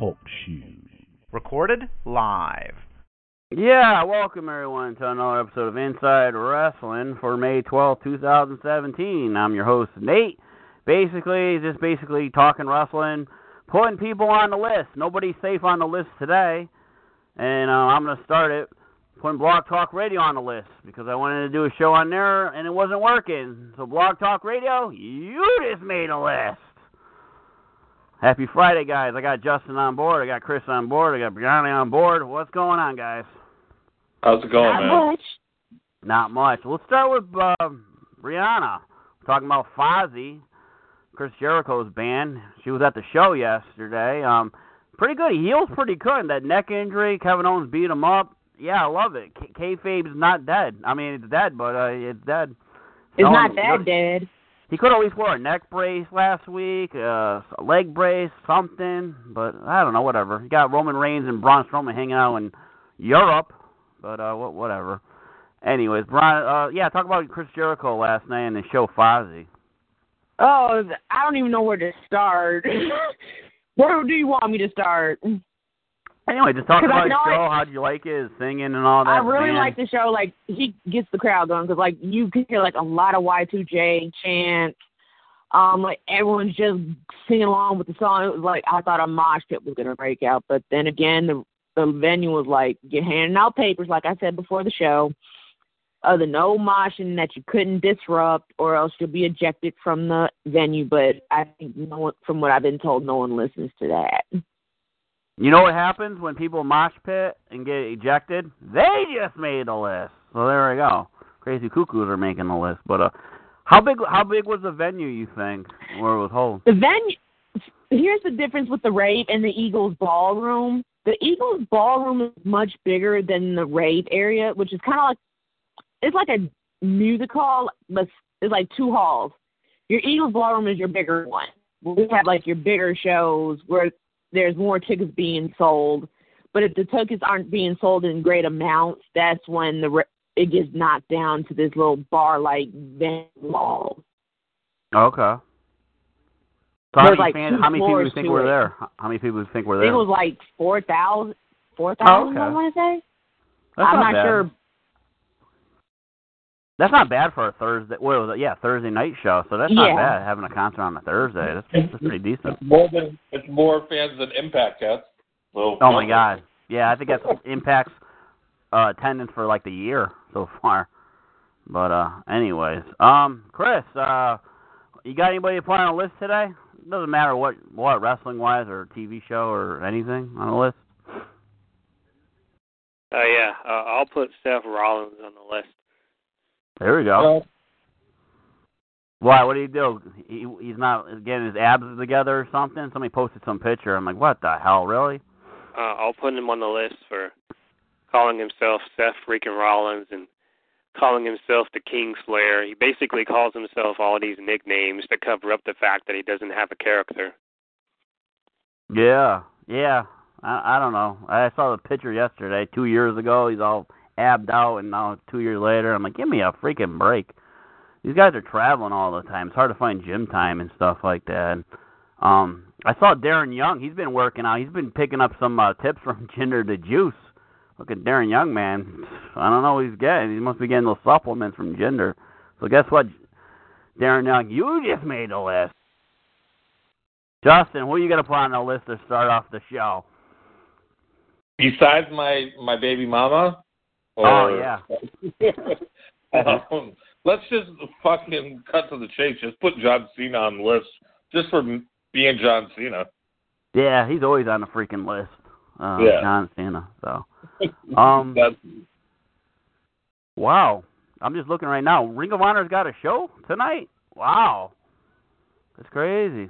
Talk shoes. Recorded live. Yeah, welcome everyone to another episode of Inside Wrestling for May twelfth, two 2017. I'm your host, Nate. Basically, just basically talking wrestling, putting people on the list. Nobody's safe on the list today, and uh, I'm going to start it putting Blog Talk Radio on the list because I wanted to do a show on there and it wasn't working. So, Blog Talk Radio, you just made a list. Happy Friday, guys. I got Justin on board. I got Chris on board. I got Brianna on board. What's going on, guys? How's it going, Not man? much. Not much. Let's start with uh, Brianna. Talking about Fozzy, Chris Jericho's band. She was at the show yesterday. Um, pretty good. He heals pretty good. That neck injury, Kevin Owens beat him up. Yeah, I love it. K- kayfabe's not dead. I mean, it's dead, but uh, it's dead. It's No, not no- dead. He could least wear a neck brace last week, uh, a leg brace, something. But I don't know, whatever. He got Roman Reigns and Braun Strowman hanging out in Europe, but uh, wha- whatever. Anyways, Brian, uh, yeah, talk about Chris Jericho last night and the show Fozzy. Oh, I don't even know where to start. where do you want me to start? Anyway, just talk about know show. How'd you like it? His singing and all that. I really like the show. Like he gets the crowd going because like you can hear like a lot of Y2J chants. Um, like everyone's just singing along with the song. It was like I thought a mosh pit was gonna break out, but then again, the the venue was like you're handing out papers, like I said before the show, of the no moshing that you couldn't disrupt, or else you'll be ejected from the venue. But I think no one, from what I've been told, no one listens to that. You know what happens when people mosh pit and get ejected? They just made the list. So there we go. Crazy cuckoos are making the list. But uh, how big? How big was the venue? You think where it was held? The venue. Here's the difference with the rave and the Eagles ballroom. The Eagles ballroom is much bigger than the rave area, which is kind of like it's like a music hall, but it's like two halls. Your Eagles ballroom is your bigger one. We have like your bigger shows where there's more tickets being sold. But if the tickets aren't being sold in great amounts, that's when the re- it gets knocked down to this little bar-like venue wall. Okay. So how many, like fans, how many people do you think were it. there? How- many people do you think were there? it was like four thousand, four thousand. Oh, okay. I want to say. That's I'm not, not sure. That's not bad for a Thursday. What was it? Yeah, Thursday night show. So that's not Yeah. bad having a concert on a Thursday. That's, that's pretty decent. It's more than it's more fans than Impact has. So, Oh my God. Yeah, I think that's impacts uh, attendance for like the year so far. But uh, anyways, um, Chris, uh, you got anybody to put on a list today? It doesn't matter what what wrestling wise or TV show or anything on the list. Oh yeah, uh, I'll put Seth Rollins on the list. There we go. Well, Why? What do you do? He, he's not getting his abs together or something. Somebody posted some picture. I'm like, what the hell, really? Uh, I'll put him on the list for calling himself Seth freaking Rollins and calling himself the King Slayer. He basically calls himself all these nicknames to cover up the fact that he doesn't have a character. Yeah, yeah. I, I don't know. I saw the picture yesterday. Two years ago, he's all abbed out, and now two years later, I'm like, give me a freaking break. These guys are traveling all the time. It's hard to find gym time and stuff like that. Um, I saw Darren Young. He's been working out. He's been picking up some uh, tips from Jinder the Juice. Look at Darren Young, man. I don't know what he's getting. He must be getting those supplements from Jinder. So guess what, Darren Young? You just made the list. Justin, who are you gonna put on the list to start off the show? besides my my baby mama. Or, Oh, yeah. um, let's just fucking cut to the chase. Just put John Cena on the list, just for being John Cena. Yeah, he's always on the freaking list. Uh, Yeah. John Cena. So, Um, wow. I'm just looking right now. Ring of Honor's got a show tonight. Wow, that's crazy.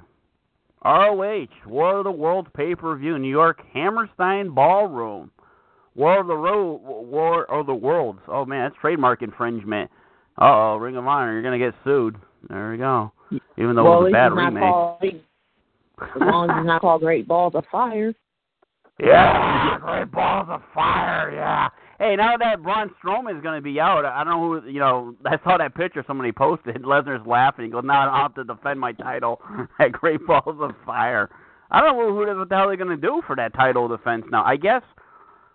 ROH War of the Worlds pay per view, New York Hammerstein Ballroom. War of the Road, War of the Worlds. Oh man, that's trademark infringement. Uh oh, Ring of Honor, you're gonna get sued. There we go. Even though well, it was a bad not remake. called, as long as it's not called Great Balls of Fire. Yeah, great balls of fire. Yeah. Hey, now that Braun Strowman is going to be out, I don't know who. You know, I saw that picture somebody posted. Lesnar's laughing. He goes, "Now I don't have to defend my title at Great Balls of Fire." I don't know who what the hell they're going to do for that title defense now. I guess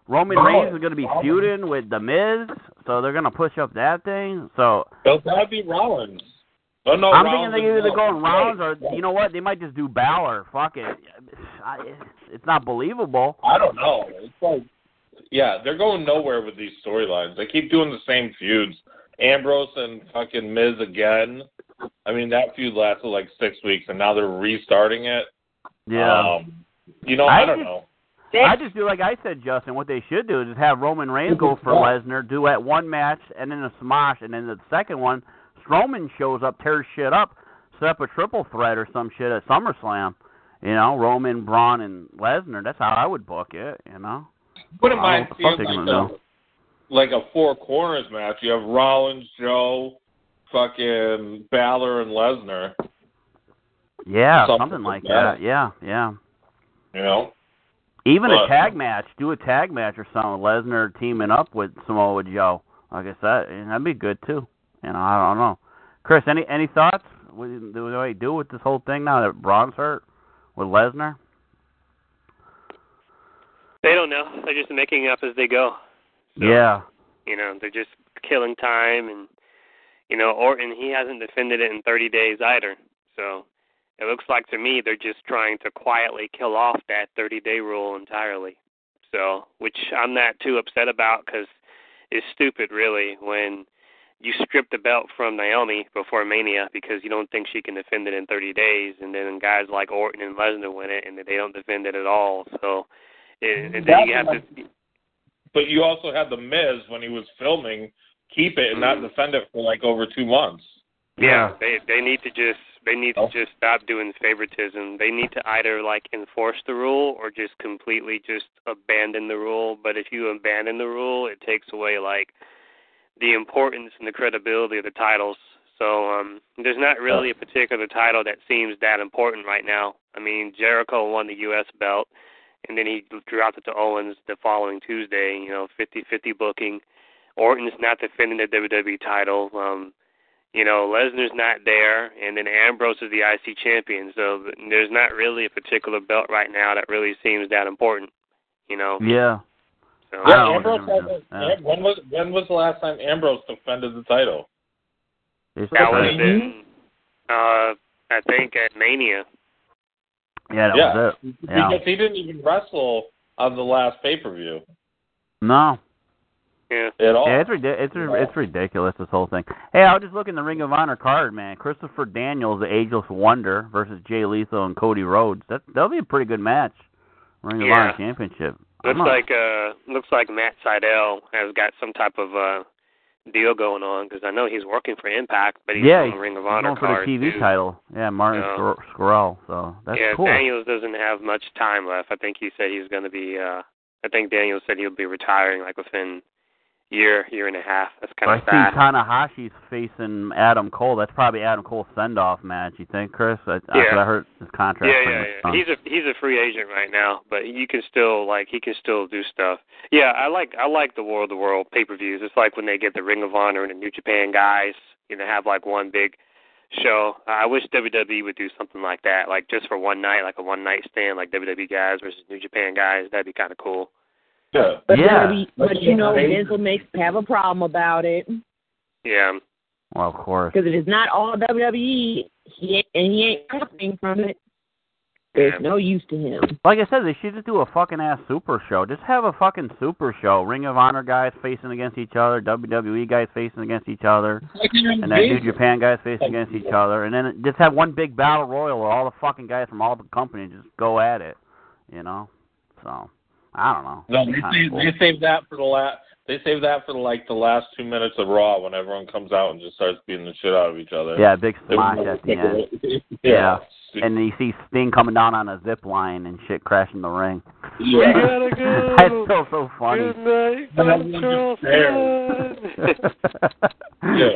Roman Reigns is going to be feuding with The Miz, so they're going to push up that thing. So It'll probably be Rollins. Oh, no, I'm Rollins thinking they're is either going Rollins. rounds or you know what? They might just do Balor. Fuck it. It's not believable. I don't know. It's like, yeah, they're going nowhere with these storylines. They keep doing the same feuds. Ambrose and fucking Miz again. I mean, that feud lasted like six weeks, and now they're restarting it. Yeah. Um, you know, I, I don't just- know. I just do like I said, Justin. What they should do is just have Roman Reigns go for Lesnar, do at one match, and then a smash, and then the second one, Strowman shows up, tears shit up, set up a triple threat or some shit at SummerSlam. You know, Roman, Braun, and Lesnar. That's how I would book it. You know. Wouldn't I mind don't know what the fuck seeing they're like a, like a four corners match. You have Rollins, Joe, fucking Balor, and Lesnar. Yeah, Something something, like like that. Yeah, yeah. You know, Even a tag match. Do a tag match or something. Lesnar teaming up with Samoa Joe. Like I said, and that'd be good too. You know, I don't know. Chris, any any thoughts? What do they do with this whole thing now that Braun's hurt with Lesnar? They don't know. They're just making up as they go. So, Yeah. You know, they're just killing time, and you know, Orton he hasn't defended it in 30 days either. So it looks like to me they're just trying to quietly kill off that 30 day rule entirely. So, which I'm not too upset about because it's stupid, really, when you strip the belt from Naomi before Mania because you don't think she can defend it in 30 days, and then guys like Orton and Lesnar win it, and they don't defend it at all. So, it, and then you have to. but you also had the Miz when he was filming keep it and not Mm-hmm. defend it for like over two months. Yeah, they they need to just they need to Oh. just stop doing favoritism. They need to either like enforce the rule or just completely just abandon the rule. But if you abandon the rule, it takes away like the importance and the credibility of the titles. So um there's not really a particular title that seems that important right now. I mean, Jericho won the US belt and then he dropped it to Owens the following Tuesday, you know, 50-50 booking. Orton's not defending the WWE title. Um you know, Lesnar's not there, and then Ambrose is the IC champion. So there's not really a particular belt right now that really seems that important. You know. Yeah. So, I don't know Ambrose hasn't- Yeah. When was when was the last time Ambrose defended the title? It's that was crazy. in, uh, I think at Mania. Yeah, that yeah, was it. Yeah. because he didn't even wrestle on the last pay per view No. Yeah. at all. Yeah, it's ridi- it's it's ridiculous this whole thing. Hey, I was just looking the Ring of Honor card, man. Christopher Daniels, the Ageless Wonder, versus Jay Lethal and Cody Rhodes. That that'll be a pretty good match. Ring of Honor Championship. Looks like uh looks like Matt Sydal has got some type of uh deal going on because I know he's working for Impact, but he's yeah, on the Ring of he's Honor going for card the TV too. title. Yeah, Martin Yeah. Scor- Scurll. So that's yeah, cool. Daniels doesn't have much time left. I think he said he's going to be. uh I think Daniels said he'll be retiring like within year, year and a half. That's I kind of see. Tanahashi's facing Adam Cole. That's probably Adam Cole's send off match. You think, Chris? I, I, Yeah. I heard his contract. yeah, yeah, yeah. He's a he's a free agent right now, but you can still like he can still do stuff. Yeah, I like I like the War of the World pay per views. It's like when they get the Ring of Honor and the New Japan guys, you know, have like one big show. I wish WWE would do something like that, like just for one night, like a one night stand, like WWE guys versus New Japan guys. That'd be kind of cool. Yeah. But Yeah. WWE, but you know, Vince will make have a problem about it Yeah, well, of course. because it is not all WWE. He ain't, and he ain't profiting from it. There's Yeah. no use to him. Like I said, they should just do a fucking ass super show. Just have a fucking super show. Ring of Honor guys facing against each other, WWE guys facing against each other, and then New Japan guys facing against each other, and then just have one big battle royal where all the fucking guys from all the companies just go at it. You know? So I don't know. No, they save, cool. they save that for the last. They save that for like the last two minutes of Raw when everyone comes out and just starts beating the shit out of each other. Yeah, big smash at the end. Yeah. And then you see Sting coming down on a zip line and shit crashing the ring. Yeah. gotta go. That's still so funny. Good night, And my everyone just stares. girlfriend.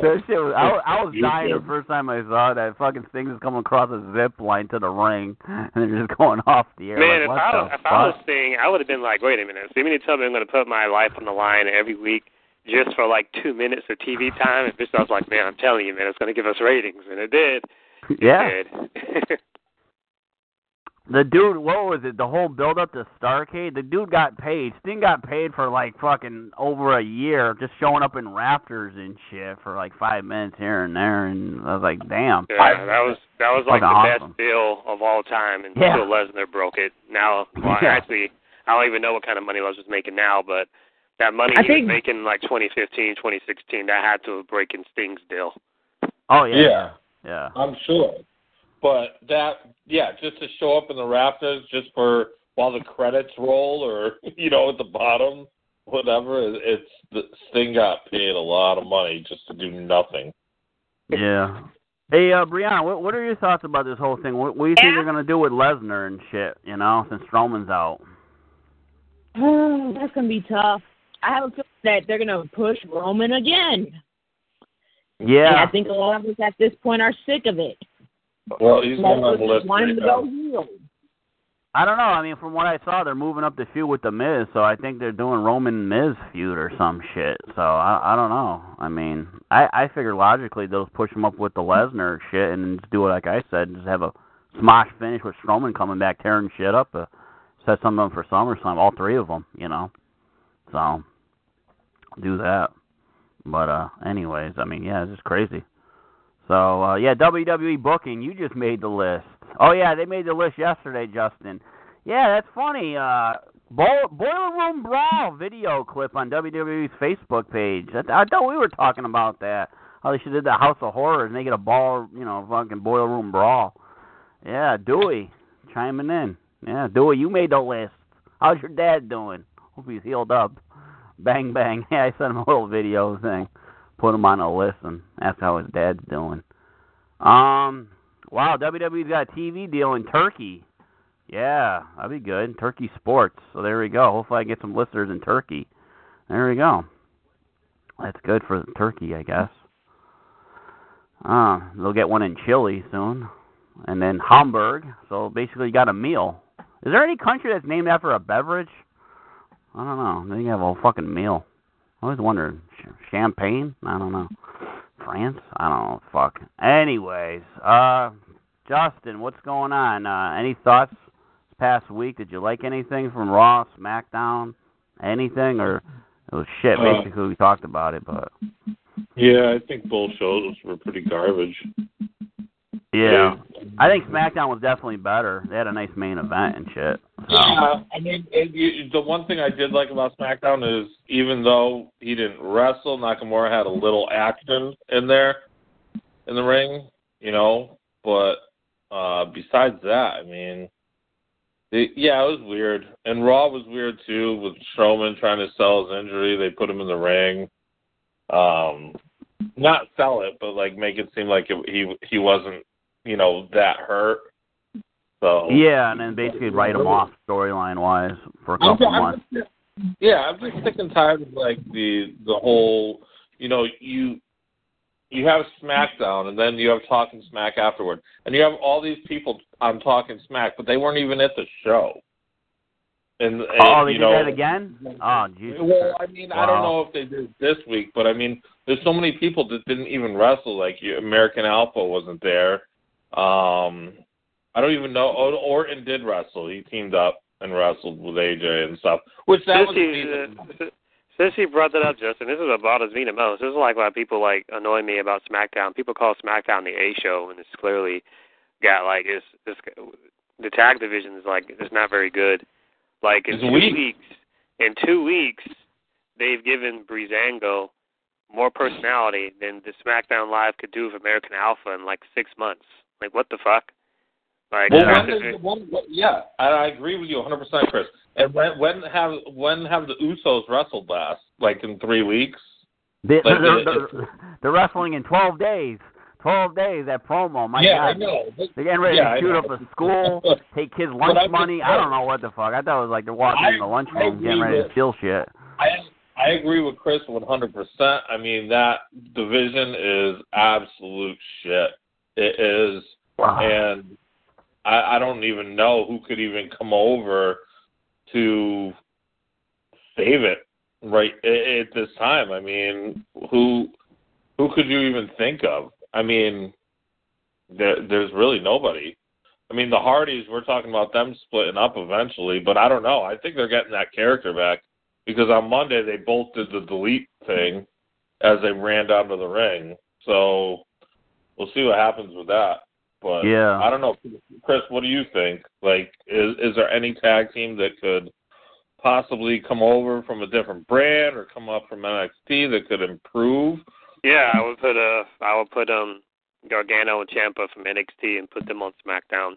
that shit was, I, was- I was dying the first time I saw that. Fucking Sting is coming across a zip line to the ring, and they're just going off the air. Man, like, if I, the if I was? Sting, I would have been like, wait a minute. So you mean to tell me I'm going to put my life on the line every week just for like two minutes of TV time? And this I was like, man, I'm telling you, man, it's going to give us ratings. And it did. It yeah. did. The dude, what was it? The whole build up to Starcade. The dude got paid. Sting got paid for like fucking over a year, just showing up in Raptors and shit for like five minutes here and there. And I was like, damn. yeah, that was that was like Fucking the awesome. best deal of all time until Yeah. Lesnar broke it. Now, well, Yeah. actually, I don't even know what kind of money Lesnar's making now, but that money I he think- was making like 2015, 2016, that had to have broken Sting's deal. Oh yeah. Yeah. Yeah. I'm sure. But that, yeah, just to show up in the Raptors just for while the credits roll, or you know, at the bottom, whatever. It's the Sting got paid a lot of money just to do nothing. Yeah. Hey, uh, Brianna, what what are your thoughts about this whole thing? What, what do you think Yeah? they're gonna do with Lesnar and shit? You know, since Strowman's out. Oh, that's gonna be tough. I have a feeling that they're gonna push Roman again. And Yeah. I think a lot of us at this point are sick of it. Well, he's Most not on of the us list want to go heel. I don't know. I mean, from what I saw, they're moving up the feud with the Miz, so I think they're doing Roman Miz feud or some shit. So I I don't know. I mean, I I figure logically they'll push him up with the Lesnar shit and just do it like I said, just have a smosh finish with Strowman coming back tearing shit up. Uh, set something up for SummerSlam, all three of them, you know. So do that. But uh anyways, I mean, yeah, it's just crazy. So uh yeah, WWE booking, you just made the list. Oh yeah, they made the list yesterday, Justin. Yeah, that's funny. Uh Bo- Boiler Room Brawl video clip on WWE's Facebook page. I, I thought we were talking about that. How they should did the House of Horrors and they get a ball, you know, fucking Boiler Room Brawl. Yeah, Dewey chiming in. Yeah, Dewey, you made the list. How's your dad doing? Hope he's healed up. Bang bang. Yeah, I sent him a little video thing. Put him on a list and asked how his dad's doing. Um, wow, WWE's got a TV deal in Turkey. Yeah, that'd be good. Turkey Sports. So there we go. Hopefully I get some listeners in Turkey. There we go. That's good for Turkey, I guess. Uh, they'll get one in Chile soon. And then Hamburg. So basically you got a meal. Is there any country that's named after a beverage? I don't know. They have a fucking meal. I always wondered. Ch- Champagne? I don't know. France? I don't know. Fuck. Anyways, uh, Justin, what's going on? Uh, any thoughts this past week? Did you like anything from Raw, SmackDown, anything, or it was shit? Uh, Basically, we talked about it, but Yeah, I think both shows were pretty garbage. Yeah, I think SmackDown was definitely better. They had a nice main event and shit. So. Yeah, I mean, it, you, the one thing I did like about SmackDown is even though he didn't wrestle, Nakamura had a little action in there in the ring, you know. But uh besides that, I mean, it, yeah, it was weird. And Raw was weird too, with Strowman trying to sell his injury. They put him in the ring, um, not sell it, but like make it seem like it, he he wasn't, you know, that hurt. So Yeah, and then basically write them off storyline wise for a I'm, couple I'm months. just- yeah, I'm just sick and tired of like the the whole, you know, you you have SmackDown and then you have Talking Smack afterward, and you have all these people on Talking Smack, but they weren't even at the show. And, and Oh, they you did know, that again? Oh, Jesus. Well, I mean, I don't know if they did this week, but I mean, there's so many people that didn't even wrestle. Like you- American Alpha wasn't there. Um, I don't even know. Oh, Orton did wrestle. He teamed up and wrestled with AJ and stuff. Which that Since was decent. uh, since you brought that up, Justin, this is what bothers me the most. This is like why people like annoy me about SmackDown. People call SmackDown the A show, and it's clearly got like it's, it's the tag division is like it's not very good. Like in It's two weak. weeks, in two weeks, they've given Breezango more personality than the SmackDown Live could do with American Alpha in like six months. Like what the fuck? Like Well, when did, when, yeah, I, I agree with you 100, percent Chris. And when when have when have the Usos wrestled last? Like in three weeks? They, Like, they're, they're, they're wrestling in 12 days. Twelve days. That promo. My yeah, God. I know. But, They're getting ready yeah, to shoot up a school, take kids' lunch I'm just money. I saying- don't know what the fuck. I thought it was like they're walking I- in the lunchroom getting ready to with- steal shit. I I agree with Chris one hundred percent. I mean that division is absolute shit. It is, and I, I don't even know who could even come over to save it right at, at this time. I mean, who who could you even think of? I mean, there, there's really nobody. I mean, the Hardys. We're talking about them splitting up eventually, but I don't know. I think they're getting that character back because on Monday they both did the delete thing as they ran down to the ring. So we'll see what happens with that. But Yeah. I don't know, Chris. What do you think? Like, is is there any tag team that could possibly come over from a different brand or come up from NXT that could improve? Yeah, I would put uh I would put um Gargano and Ciampa from NXT and put them on SmackDown.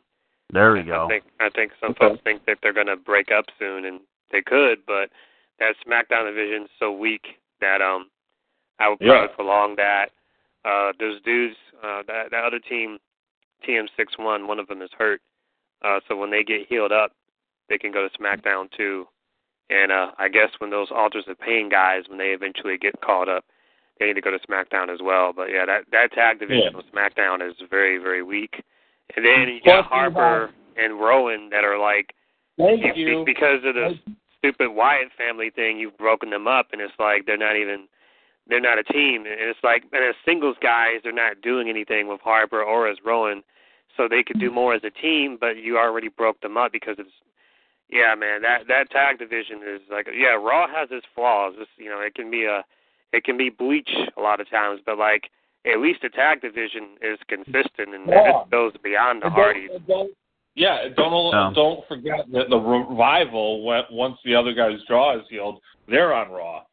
There we go. I think I think some Okay. folks think that they're gonna break up soon and they could, but that SmackDown division's so weak that um I would probably Yeah. prolong that. Uh those dudes uh that that other team TM six one, one of them is hurt. Uh so when they get healed up they can go to SmackDown too. And uh I guess when those Authors of Pain guys when they eventually get called up they need to go to SmackDown as well. But yeah, that that tag division Yeah. with SmackDown is very very weak. And then you got Harper and Rowan that are like Thank you. because of the stupid Wyatt family thing. You've broken them up, and it's like they're not even they're not a team. And it's like and as singles guys, they're not doing anything with Harper or as Rowan, so they could do mm-hmm. more as a team. But you already broke them up because it's yeah, man. That that tag division is like yeah, Raw has its flaws. It's, you know, it can be a it can be bleach a lot of times, but like at least the tag division is consistent and Yeah. it goes beyond the And Hardys. don't, don't, yeah, and don't Yeah. don't forget that the revival when, once the other guy's jaw is healed, they're on Raw.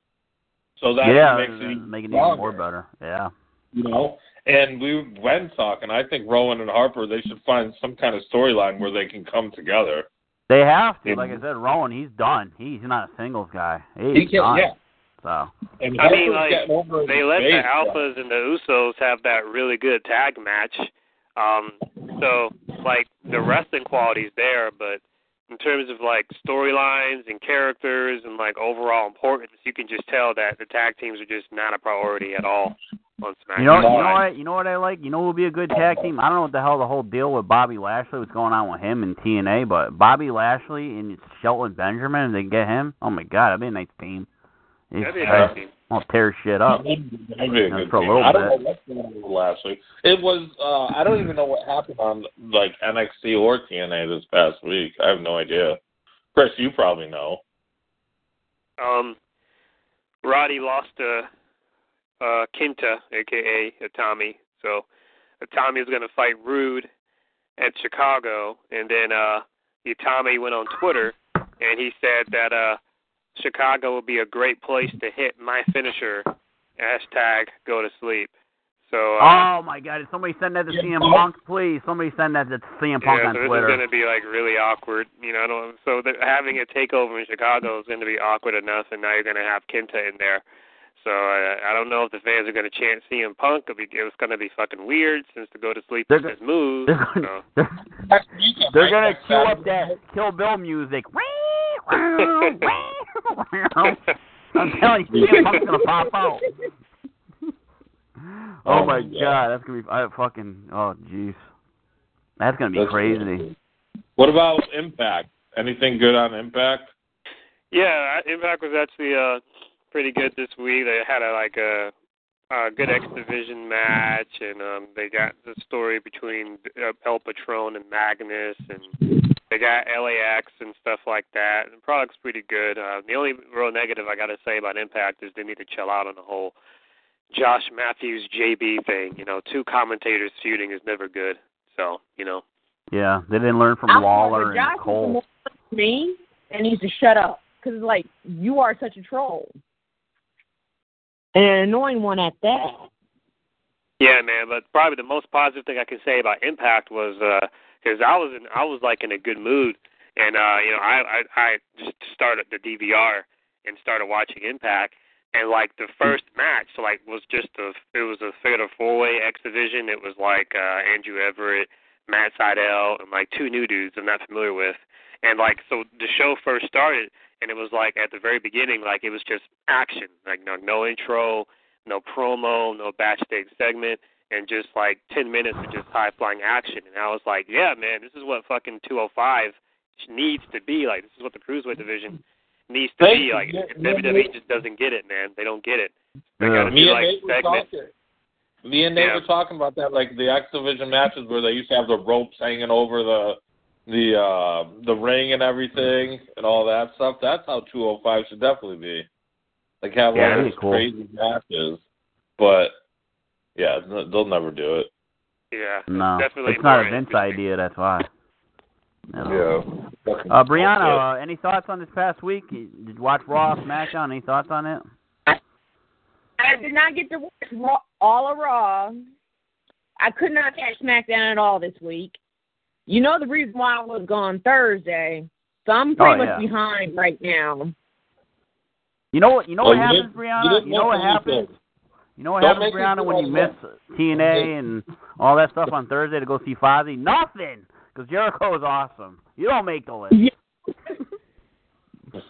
So that yeah, makes it even making it even more better. Yeah. You know, and we when talking, I think Rowan and Harper they should find some kind of storyline where they can come together. They have to. Yeah. Like I said, Rowan, he's done. He's not a singles guy. He's He can, done. yeah. So And I mean, like, they let the face, Alphas and the Usos have that really good tag match. Um, so like the wrestling quality's there, but in terms of like storylines and characters and like overall importance, you can just tell that the tag teams are just not a priority at all on SmackDown. you know, you know what? You know what I like. You know who would be a good tag team? I don't know what the hell the whole deal with Bobby Lashley, what's going on with him and TNA, but Bobby Lashley and Shelton Benjamin, and they get him. Oh my God, that'd be a nice team. That'd be a nice. nice team. I'll tear shit up. That'd be a good for a team. little I don't bit. know what's going on with Lashley. It was uh I don't even know what happened on like NXT or TNA this past week. I have no idea. Chris, you probably know. Um, Roddy lost to uh, Kenta, aka Itami. So Itami is going to fight Roode at Chicago, and then uh, Itami went on Twitter and he said that uh, Chicago would be a great place to hit my finisher. Hashtag go to sleep. So uh, Oh my God! Did somebody send that to Yeah, CM Punk. Punk, please? Somebody send that to CM Punk yeah, on so this Twitter. is going to be like really awkward, you know. I don't, so the, having a takeover in Chicago is going to be awkward enough, and now you're going to have Kenta in there. So I, I don't know if the fans are going to chant CM Punk. It'll be, it's going to be fucking weird since to go to sleep They're is go- his move. They're So. gonna, they're, they're gonna cue up that Kill Bill music. I'm telling you, CM Punk's gonna pop out. Oh my god, that's gonna be I fucking oh jeez. That's gonna be That's- crazy. What about Impact? Anything good on Impact? Yeah, Impact was actually uh pretty good this week. They had a like a, a good X Division match, and um they got the story between uh, El Patron and Magnus, and they got LAX and stuff like that. And the product's pretty good. Uh, the only real negative I got to say about Impact is they need to chill out on the whole Josh Matthews JB thing. You know, two commentators feuding is never good. So you know. Yeah, they didn't learn from I'm Lawler Josh and is Cole. more like me and needs to shut up because like you are such a troll and an annoying one at that. Yeah, man. But probably the most positive thing I can say about Impact was because I was in, I was like in a good mood, and uh, you know, I I, I just started the DVR and started watching Impact. and like the first match like was just a it was a fatal four way X division. It was like uh Andrew Everett, Matt Sydal, and like two new dudes I'm not familiar with. And like so the show first started and it was like at the very beginning like it was just action. Like no no intro, no promo, no backstage segment and just like ten minutes of just high flying action. And I was like, Yeah, man, this is what fucking two oh five needs to be like. This is what the cruiserweight division needs to be like. Yeah, WWE yeah. just doesn't get it, man. They don't get it. They Yeah. gotta Me do and like Nate were segments. Me and Nate Yeah. were talking about that, like the X Division matches where they used to have the ropes hanging over the the uh the ring and everything and all that stuff. That's how 205 should definitely be. Like have Yeah, all these cool. crazy matches, but yeah, they'll never do it. Yeah. No, definitely it's not a Vince interesting. idea. That's why. No. Yeah. Uh, Brianna, uh, any thoughts on this past week? Did you watch Raw, SmackDown? Any thoughts on it? I did not get to watch Raw, all of Raw. I could not catch SmackDown at all this week. You know the reason why I was gone Thursday, so I'm pretty Oh, much yeah. behind right now. You know what? You know Well, what you happens, didn't- Brianna? you You, know what happens? anything. You know what Don't happens, Brianna, when you like miss TNA and all that stuff on Thursday to go see Fozzy? Nothing, because Jericho is awesome. You don't make the list. Yeah.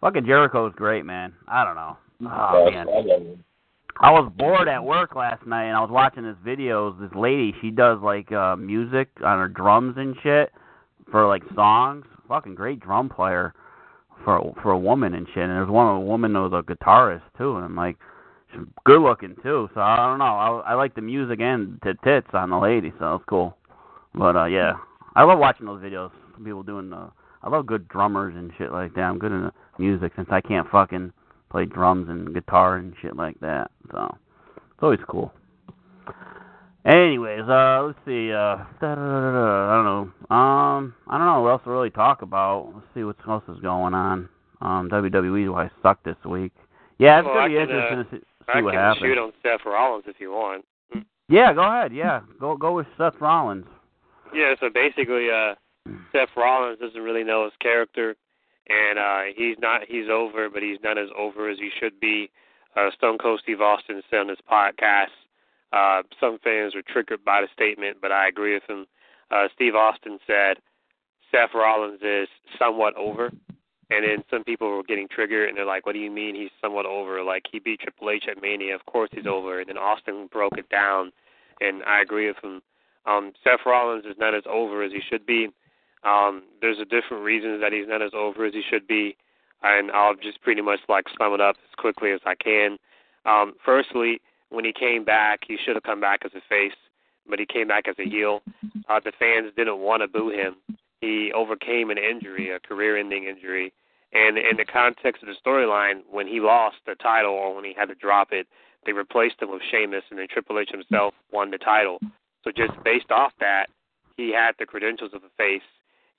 Fucking Jericho's great, man. I don't know. Oh man, I love it. I was bored at work last night, and I was watching this videos. This lady, she does like uh music on her drums and shit for like songs. Fucking great drum player for for a woman and shit. And there's one a woman that was a guitarist too, and I'm like, she's good looking too. So I don't know. I I like the music and the tits on the lady, so it's cool. But uh yeah, I love watching those videos. People doing the. I love good drummers and shit like that. I'm good in the music since I can't fucking play drums and guitar and shit like that. So it's always cool. Anyways, uh, let's see. Uh, I don't know. Um, I don't know what else to really talk about. Let's see what else is going on. Um, WWE why sucked this week. Yeah, it's Well, gonna be interesting uh, to see, I what can happens. shoot on Seth Rollins if you want. Yeah, go ahead. Yeah, go go with Seth Rollins. Yeah, so basically, uh, Seth Rollins doesn't really know his character, and uh, he's not he's over, but he's not as over as he should be. Uh, Stone Cold Steve Austin said on his podcast, uh, some fans were triggered by the statement, but I agree with him. Uh, Steve Austin said Seth Rollins is somewhat over, and then some people were getting triggered, and they're like, "What do you mean he's somewhat over? Like he beat Triple H at Mania, of course he's over." And then Austin broke it down, and I agree with him. Um, Seth Rollins is not as over as he should be. Um, there's a different reasons that he's not as over as he should be, and I'll just pretty much like sum it up as quickly as I can. Um, firstly, when he came back, he should have come back as a face, but he came back as a heel. Uh, the fans didn't want to boo him. He overcame an injury, a career-ending injury, and in the context of the storyline, when he lost the title or when he had to drop it, they replaced him with Sheamus, and then Triple H himself won the title. So just based off that, he had the credentials of a face,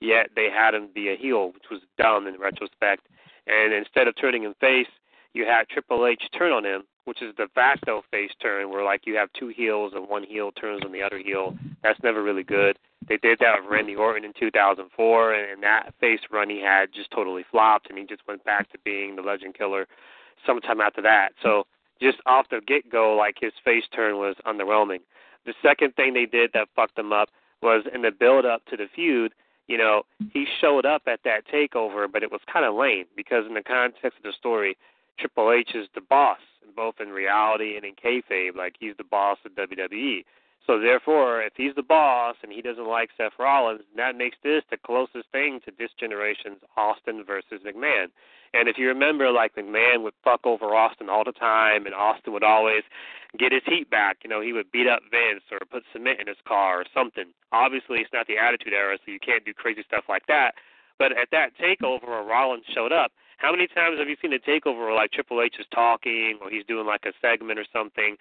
yet they had him be a heel, which was dumb in retrospect. And instead of turning him face, you had Triple H turn on him, which is the facto face turn, where like you have two heels and one heel turns on the other heel. That's never really good. They did that with Randy Orton in 2004, and, and that face run he had just totally flopped, and he just went back to being the Legend Killer sometime after that. So just off the get go, like his face turn was underwhelming. The second thing they did that fucked him up was in the build up to the feud. You know, he showed up at that takeover, but it was kind of lame because in the context of the story, Triple H is the boss, both in reality and in kayfabe. Like he's the boss of WWE. So therefore, if he's the boss and he doesn't like Seth Rollins, that makes this the closest thing to this generation's Austin versus McMahon. And if you remember, like McMahon would fuck over Austin all the time, and Austin would always get his heat back. You know, he would beat up Vince or put cement in his car or something. Obviously, it's not the Attitude Era, so you can't do crazy stuff like that. But at that takeover Rollins showed up, how many times have you seen a takeover where like Triple H is talking or he's doing like a segment or something?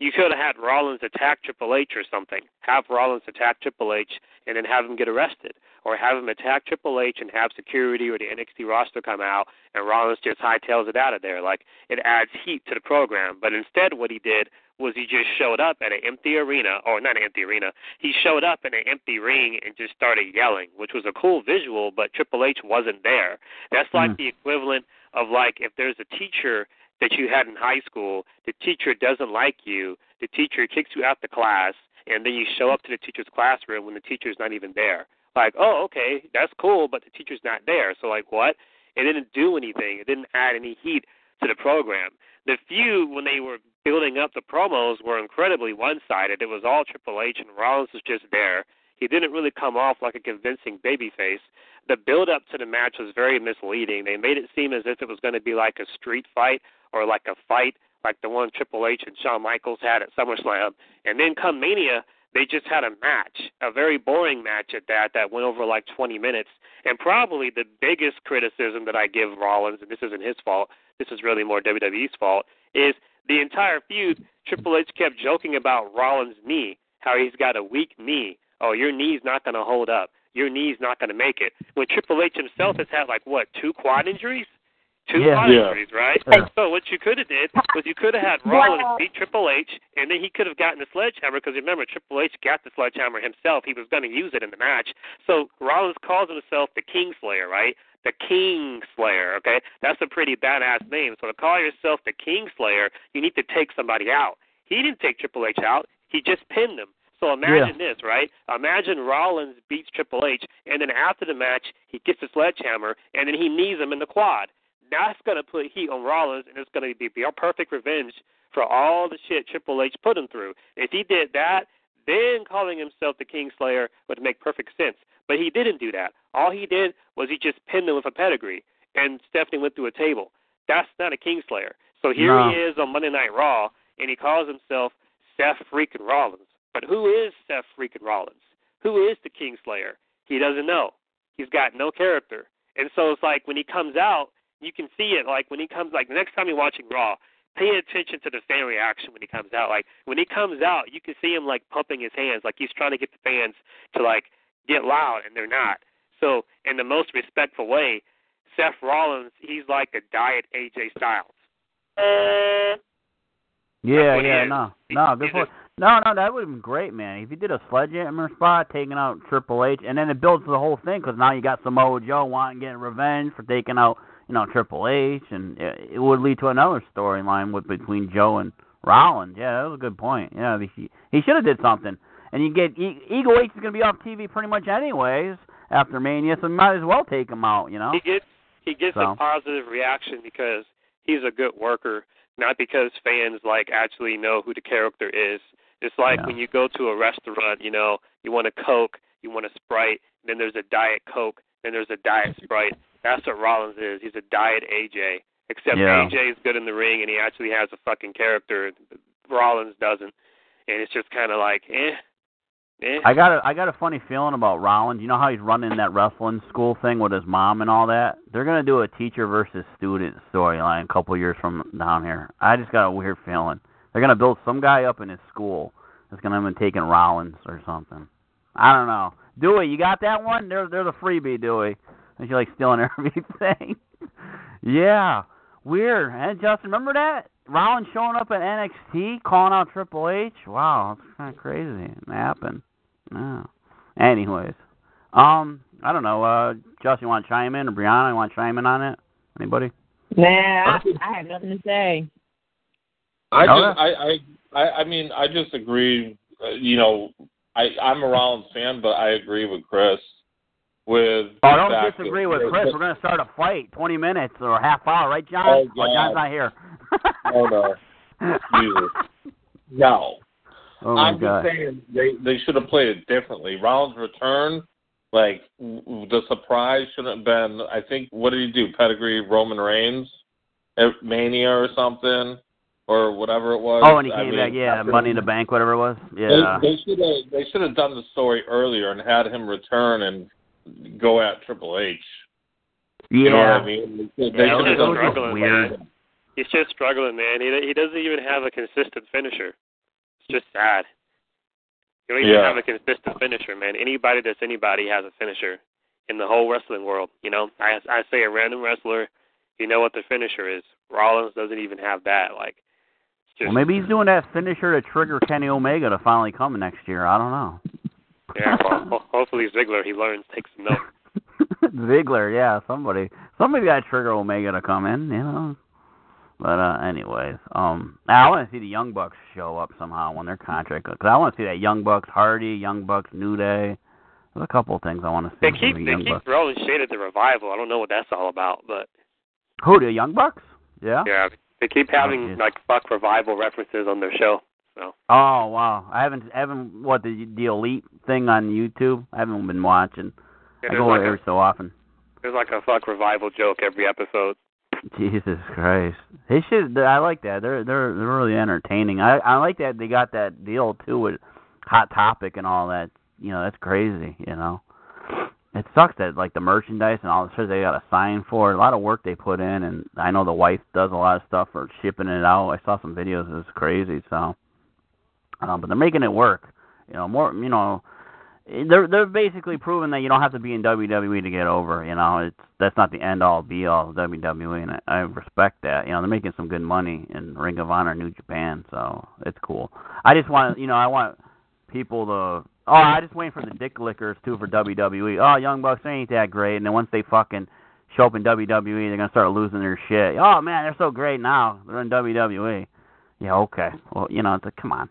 You could have had Rollins attack Triple H or something. Have Rollins attack Triple H and then have him get arrested. Or have him attack Triple H and have security or the NXT roster come out and Rollins just hightails it out of there. Like it adds heat to the program. But instead what he did was he just showed up at an empty arena, or not an empty arena. He showed up in an empty ring and just started yelling, which was a cool visual, but Triple H wasn't there. That's like Mm. the equivalent of like if there's a teacher that you had in high school. The teacher doesn't like you. The teacher kicks you out the class, and then you show up to the teacher's classroom when the teacher's not even there. Like, oh, okay, that's cool, but the teacher's not there. So like, what? It didn't do anything. It didn't add any heat to the program. The feud when they were building up the promos were incredibly one-sided. It was all Triple H, and Rollins was just there. He didn't really come off like a convincing babyface. The build-up to the match was very misleading. They made it seem as if it was going to be like a street fight or like a fight like the one Triple H and Shawn Michaels had at SummerSlam. And then come Mania, they just had a match, a very boring match at that, that went over like 20 minutes. And probably the biggest criticism that I give Rollins, and this isn't his fault, this is really more WWE's fault, is the entire feud. Triple H kept joking about Rollins' knee, how he's got a weak knee. Oh, your knee's not going to hold up. Your knee's not going to make it. When Triple H himself has had like what two quad injuries? two Yeah. body Yeah. injuries, right? Yeah. So what you could have did was you could have had Rollins beat Triple H, and then he could have gotten the sledgehammer because remember Triple H got the sledgehammer himself. He was going to use it in the match. So Rollins calls himself the Kingslayer, right? The King Slayer. okay? That's a pretty badass name. So to call yourself the King Slayer, you need to take somebody out. He didn't take Triple H out. He just pinned him. So imagine this, right? Imagine Rollins beats Triple H, and then after the match, he gets the sledgehammer, and then he knees him in the quad. That's going to put heat on Rollins, and it's going to be a perfect revenge for all the shit Triple H put him through. If he did that, then calling himself the Kingslayer would make perfect sense. But he didn't do that. All he did was he just pinned him with a pedigree, and Stephanie went through a table. That's not a Kingslayer. So here No. he is on Monday Night Raw, and he calls himself Seth freaking Rollins. But who is Seth freaking Rollins? Who is the Kingslayer? He doesn't know. He's got no character. And so it's like when he comes out, you can see it. Like when he comes, like the next time you're watching Raw, pay attention to the fan reaction when he comes out. Like when he comes out, you can see him like pumping his hands, like he's trying to get the fans to like get loud, and they're not. So in the most respectful way, Seth Rollins, he's like a diet AJ Styles. Yeah, yeah, no, no, good point. No, no, that would have been great, man. If you did a sledgehammer spot, taking out Triple H, and then it builds the whole thing because now you got Samoa Joe wanting getting revenge for taking out, you know, Triple H, and it, would lead to another storyline with between Joe and Rollins. Yeah, that was a good point. Yeah, he he should have did something. And you get e- Eagle H is going to be off TV pretty much anyways after Mania, so might as well take him out. You know. He gets he gets So. a positive reaction because he's a good worker, not because fans like actually know who the character is. It's like Yeah. when you go to a restaurant, you know, you want a Coke, you want a Sprite, then there's a Diet Coke, then there's a Diet Sprite. That's what Rollins is. He's a Diet AJ. Except Yeah. AJ is good in the ring and he actually has a fucking character. Rollins doesn't, and it's just kind of like, eh, eh. I got a I got a funny feeling about Rollins. You know how he's running that wrestling school thing with his mom and all that. They're gonna do a teacher versus student storyline a couple years from down here. I just got a weird feeling they're gonna build some guy up in his school that's gonna have been taking Rollins or something. I don't know. Dewey, you got that one? They're they're the freebie, Dewey. And you like stealing everything. yeah, weird. And Justin, remember that Rollins showing up at NXT calling out Triple H? Wow, that's kind of crazy. It happened. No. Anyways, um, I don't know. Uh, Justin, you want to chime in, or Brianna, you want to chime in on it? Anybody? Nah, I, I have nothing to say. I Okay. just, I, I, I, I mean, I just agree. Uh, you know, I, I'm a Rollins fan, but I agree with Chris. With Oh, the don't disagree with Chris. We're gonna start a fight, twenty minutes or a half hour, right, John? Oh, oh John's not here. Oh no, Jesus. no. Oh I'm God. just saying they they should have played it differently. Rollins' return, like the surprise shouldn't have been. I think what did he do? Pedigree Roman Reigns at Mania or something, or whatever it was. Oh, and he I came mean, back. Yeah, after- Money in the Bank, whatever it was. Yeah. They, they should have they should have done the story earlier and had him return and go at Triple H. yeah. You know what I mean? They, they Yeah, should it have was just struggling, weird. man. He's just struggling, man. He he doesn't even have a consistent finisher. It's just sad. You don't even Yeah. have a consistent finisher, man. Anybody that's anybody has a finisher in the whole wrestling world. You know, I I say a random wrestler, you know what the finisher is. Rollins doesn't even have that. Like, it's just Well, maybe he's doing that finisher to trigger Kenny Omega to finally come next year. I don't know. Yeah. Well, ho- hopefully Ziggler he learns, takes some notes. Ziggler, yeah, somebody, somebody got trigger Omega to come in. You know, But uh anyways, um, I want to see the Young Bucks show up somehow when their contract because I want to see that Young Bucks Hardy, Young Bucks New Day. There's a couple of things I want to see. They keep the they keep Bucks. throwing shade at the revival. I don't know what that's all about, but Who the Young Bucks? Yeah. yeah, they keep having yeah. like fuck revival references on their show. So Oh wow, I haven't haven't what the the elite thing on YouTube. I haven't been watching. yeah, I go like every a, so often. there's like a fuck revival joke every episode. Jesus Christ, his shit. I like that. They're they're they're really entertaining. I I like that they got that deal too with Hot Topic and all that. You know, that's crazy. You know, it sucks that like the merchandise and all the shit they got to sign for. A lot of work they put in, and I know the wife does a lot of stuff for shipping it out. I saw some videos. It's crazy. So, um, but they're making it work. You know, more. You know, they're they're basically proving that you don't have to be in WWE to get over. You know, it's that's not the end all be all of WWE, and I, I respect that. You know, they're making some good money in Ring of Honor, New Japan, so it's cool. I just want you know I want people to. Oh, I just waiting for the dick lickers too for WWE. Oh, Young Bucks ain't that great, and then once they fucking show up in WWE, they're gonna start losing their shit. Oh man, they're so great now. They're in WWE. Yeah, okay. Well, you know, it's like, come on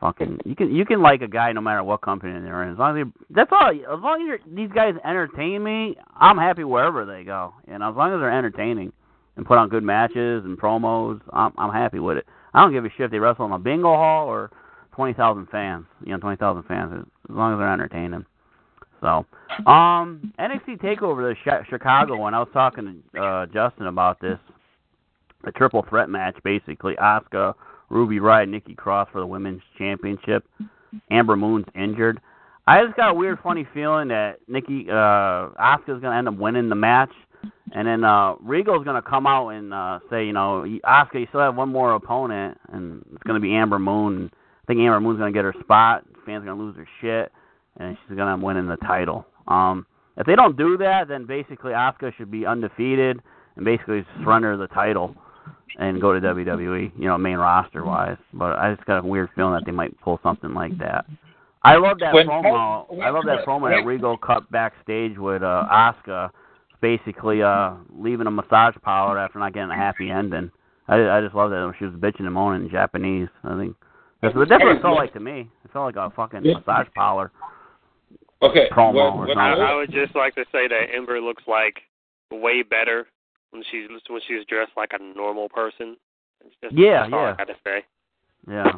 fucking you can you can like a guy no matter what company they're in. As long as they, that's all. As long as you're, these guys entertain me, I'm happy wherever they go. Know, as long as they're entertaining and put on good matches and promos, I'm I'm happy with it. I don't give a shit if they wrestle in a bingo hall or twenty thousand fans. You know, twenty thousand fans as long as they're entertaining. So, um, NXT Takeover, the Chi- Chicago one. I was talking to uh, Justin about this. The triple threat match, basically. Asuka, Ruby Riott, Nikki Cross for the women's championship. Ember Moon's injured. I just got a weird, funny feeling that Nikki uh Asuka's gonna end up winning the match, and then uh Regal's gonna come out and uh say, you know, Asuka, you still have one more opponent, and it's gonna be Ember Moon. I think Ember Moon's gonna get her spot. Fans are gonna lose their shit, and she's gonna win in the title. Um, if they don't do that, then basically Asuka should be undefeated and basically surrender the title and go to WWE, you know, main roster wise. But I just got a weird feeling that they might pull something like that. I love that When- promo. I love that promo that Regal cut backstage with uh Asuka, basically uh leaving a massage parlor after not getting a happy ending. I I just love that she was bitching and moaning in Japanese. I think that's what that's what it felt like to me. It felt like a fucking massage parlor. Okay. Promo when, or when I. I would just like to say that Ember looks like way better when she's when she's dressed like a normal person. It's just, Yeah, that's all yeah. I gotta say. Yeah.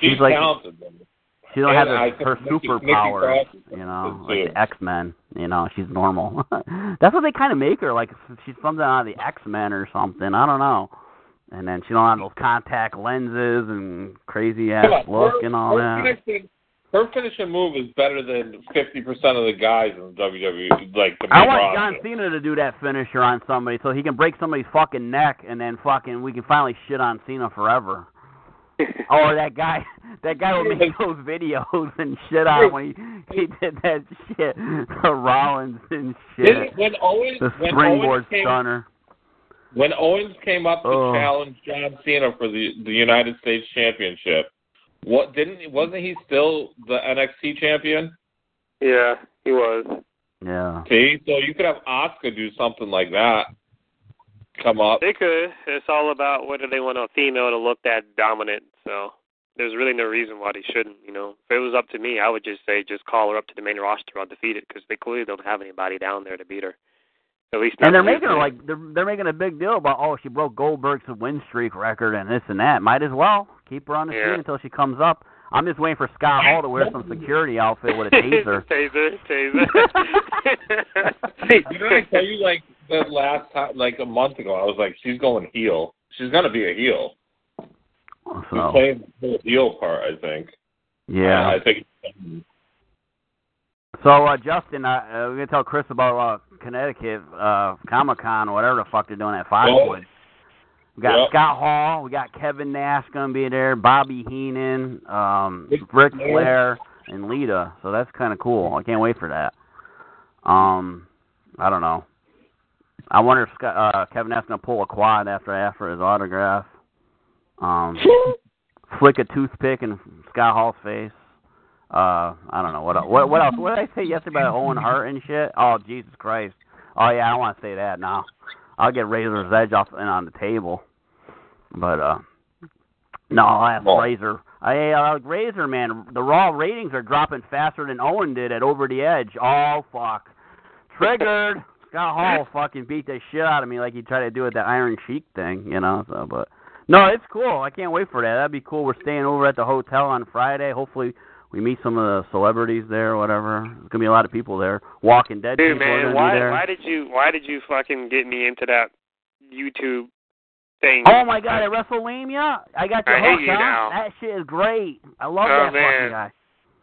she's, she's like- talented. She don't And have I her Nikki- Nikki superpowers, you know, like the X Men. You know, she's normal. That's what they kind of make her like. She's something out of the X Men or something. I don't know. And then she don't have those contact lenses and crazy ass look her, and all her that. Finishing, her finishing move is better than fifty percent of the guys in WWE. Like the I want roster. John Cena to do that finisher on somebody so he can break somebody's fucking neck and then fucking we can finally shit on Cena forever. Or that guy, that guy will make those videos and shit on when he he did that shit to Rollins and shit. Didn't- when Owens The when springboard Owens came, stunner. when Owens came up to Oh. challenge John Cena for the the United States Championship, what didn't wasn't he still the NXT champion? Yeah, he was. Yeah. See, so you could have Asuka do something like that. Come up. They could. It's all about whether they want a female to look that dominant. So there's really no reason why they shouldn't. You know, if it was up to me, I would just say just call her up to the main roster undefeated because they clearly don't have anybody down there to beat her. At least And they're making her like they're they're making a big deal about oh she broke Goldberg's win streak record and this and that. Might as well keep her on the Yeah. screen until she comes up. I'm just waiting for Scott Hall to wear some security outfit with a taser. taser, taser. Hey, didn't I tell you like the last time, like a month ago? I was like, she's going heel. She's gonna be a heel. She's playing the heel part, I think. yeah. I think. So uh, Justin, uh, uh, we're gonna tell Chris about uh, Connecticut uh, Comic Con whatever the fuck they're doing at Foxwoods. We got Yep. Scott Hall, we got Kevin Nash gonna be there, Bobby Heenan, um, Ric Ric Flair. Flair, and Lita. So that's kind of cool. I can't wait for that. Um, I don't know. I wonder if Scott, uh, Kevin Nash gonna pull a quad after after his autograph. Um, flick a toothpick in Scott Hall's face. Uh, I don't know what else. What, what else? What did I say yesterday about Owen Hart and shit? Oh Jesus Christ! Oh yeah, I don't want to say that now. I'll get Razor's Edge off and on the table. But uh, no, ask Well- Razor. I uh, Razor man, the Raw ratings are dropping faster than Owen did at Over the Edge. Oh fuck, triggered. Scott Hall fucking beat the shit out of me like he tried to do with that Iron Sheik thing, you know. So, but no, it's cool. I can't wait for that. That'd be cool. We're staying over at the hotel on Friday. Hopefully, we meet some of the celebrities there or whatever. There's gonna be a lot of people there. Walking Dead Dude, people are man, gonna why be there. why did you why did you fucking get me into that YouTube thing? Oh my god, at WrestleMania, I got your I hate you huh? now. That shit is great. I love Oh, that man. fucking guy.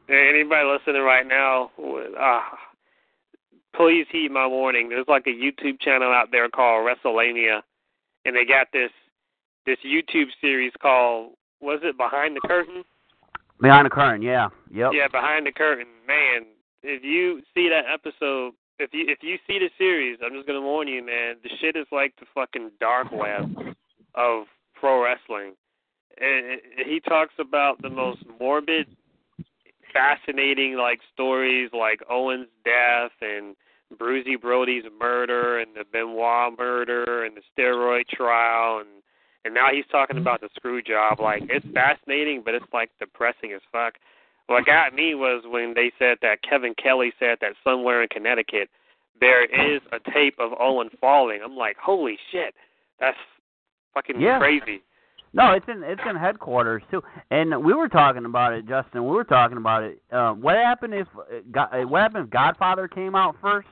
Anybody listening right now, uh, please heed my warning. There's like a YouTube channel out there called WrestleMania, and they got this this YouTube series called was it Behind the Curtain? Behind the curtain, yeah, yep. Yeah, Behind the Curtain. Man, if you see that episode, if you if you see the series, I'm just gonna warn you, man. The shit is like the fucking dark web of pro wrestling. And he talks about the most morbid, fascinating like stories, like Owen's death and Bruiser Brody's murder and the Benoit murder and the steroid trial and and now he's talking about the screw job. Like it's fascinating, but it's like depressing as fuck. What got me was when they said that Kevin Kelly said that somewhere in Connecticut there is a tape of Owen falling. I'm like, holy shit, that's fucking Yeah. crazy. No, it's in it's in headquarters too. And we were talking about it, Justin. We were talking about it. Uh, what happened if uh, uh, what happened if Godfather came out first?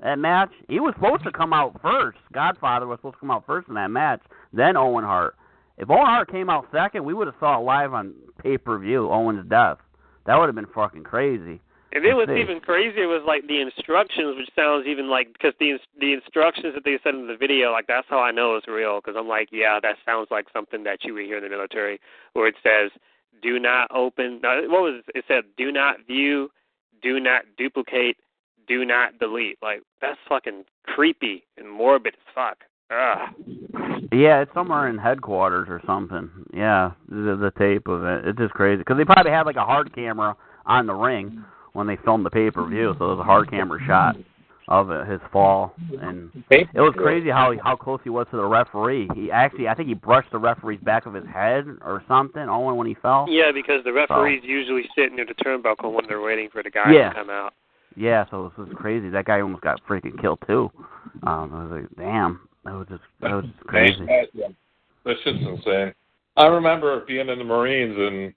That match, he was supposed to come out first. Godfather was supposed to come out first in that match, then Owen Hart. If Owen Hart came out second, we would have saw it live on pay per view. Owen's death. That would have been fucking crazy. And it was see. even crazier was like the instructions, which sounds even like because the the instructions that they said in the video, like that's how I know it's real. Because I'm like, yeah, that sounds like something that you would hear in the military, where it says, "Do not open." No, what was it? it said? "Do not view, do not duplicate, do not delete." Like that's fucking creepy and morbid as fuck. Ugh. Yeah, it's somewhere in headquarters or something. Yeah, the, the tape of it. It's just crazy because they probably had like a hard camera on the ring when they filmed the pay per view, so it was a hard camera shot of it, his fall, and it was crazy how how close he was to the referee. He actually, I think he brushed the referee's back of his head or something. Owen when he fell. Yeah, because the referees usually sit near the turnbuckle when they're waiting for the guy Yeah. to come out. Yeah, so it was crazy. That guy almost got freaking killed too. Um, I was like, damn, that was just that was just crazy. That's just insane. I remember being in the Marines, and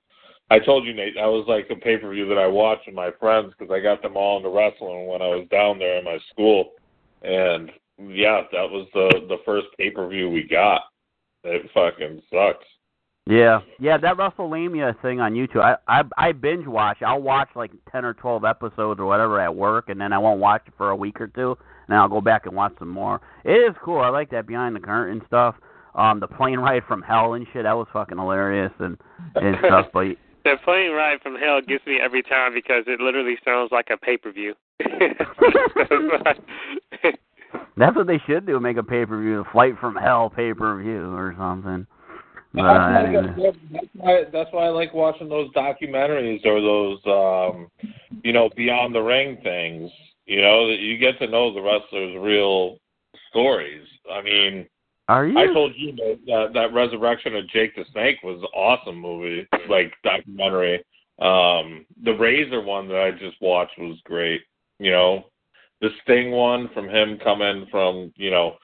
I told you, Nate, that was like a pay per view that I watched with my friends because I got them all into wrestling when I was down there in my school. And yeah, that was the the first pay per view we got. It fucking sucks. Yeah, yeah, that WrestleMania thing on YouTube. I I I binge watch. I'll watch like ten or twelve episodes or whatever at work, and then I won't watch it for a week or two, and then I'll go back and watch some more. It is cool. I like that behind the curtain stuff. Um, the plane ride from hell and shit. That was fucking hilarious and and stuff. But The plane ride from hell gets me every time because it literally sounds like a pay per view. that's what they should do. Make a pay per view, the Flight from Hell pay per view or something. But, That's uh, why- that's why that's why I like watching those documentaries or those um you know beyond the ring things. You know that you get to know the wrestlers' real stories. I mean, Are you? I told you that, that that Resurrection of Jake the Snake was an awesome movie, like documentary. Um, the Razor one that I just watched was great. You know, the Sting one from him coming from you know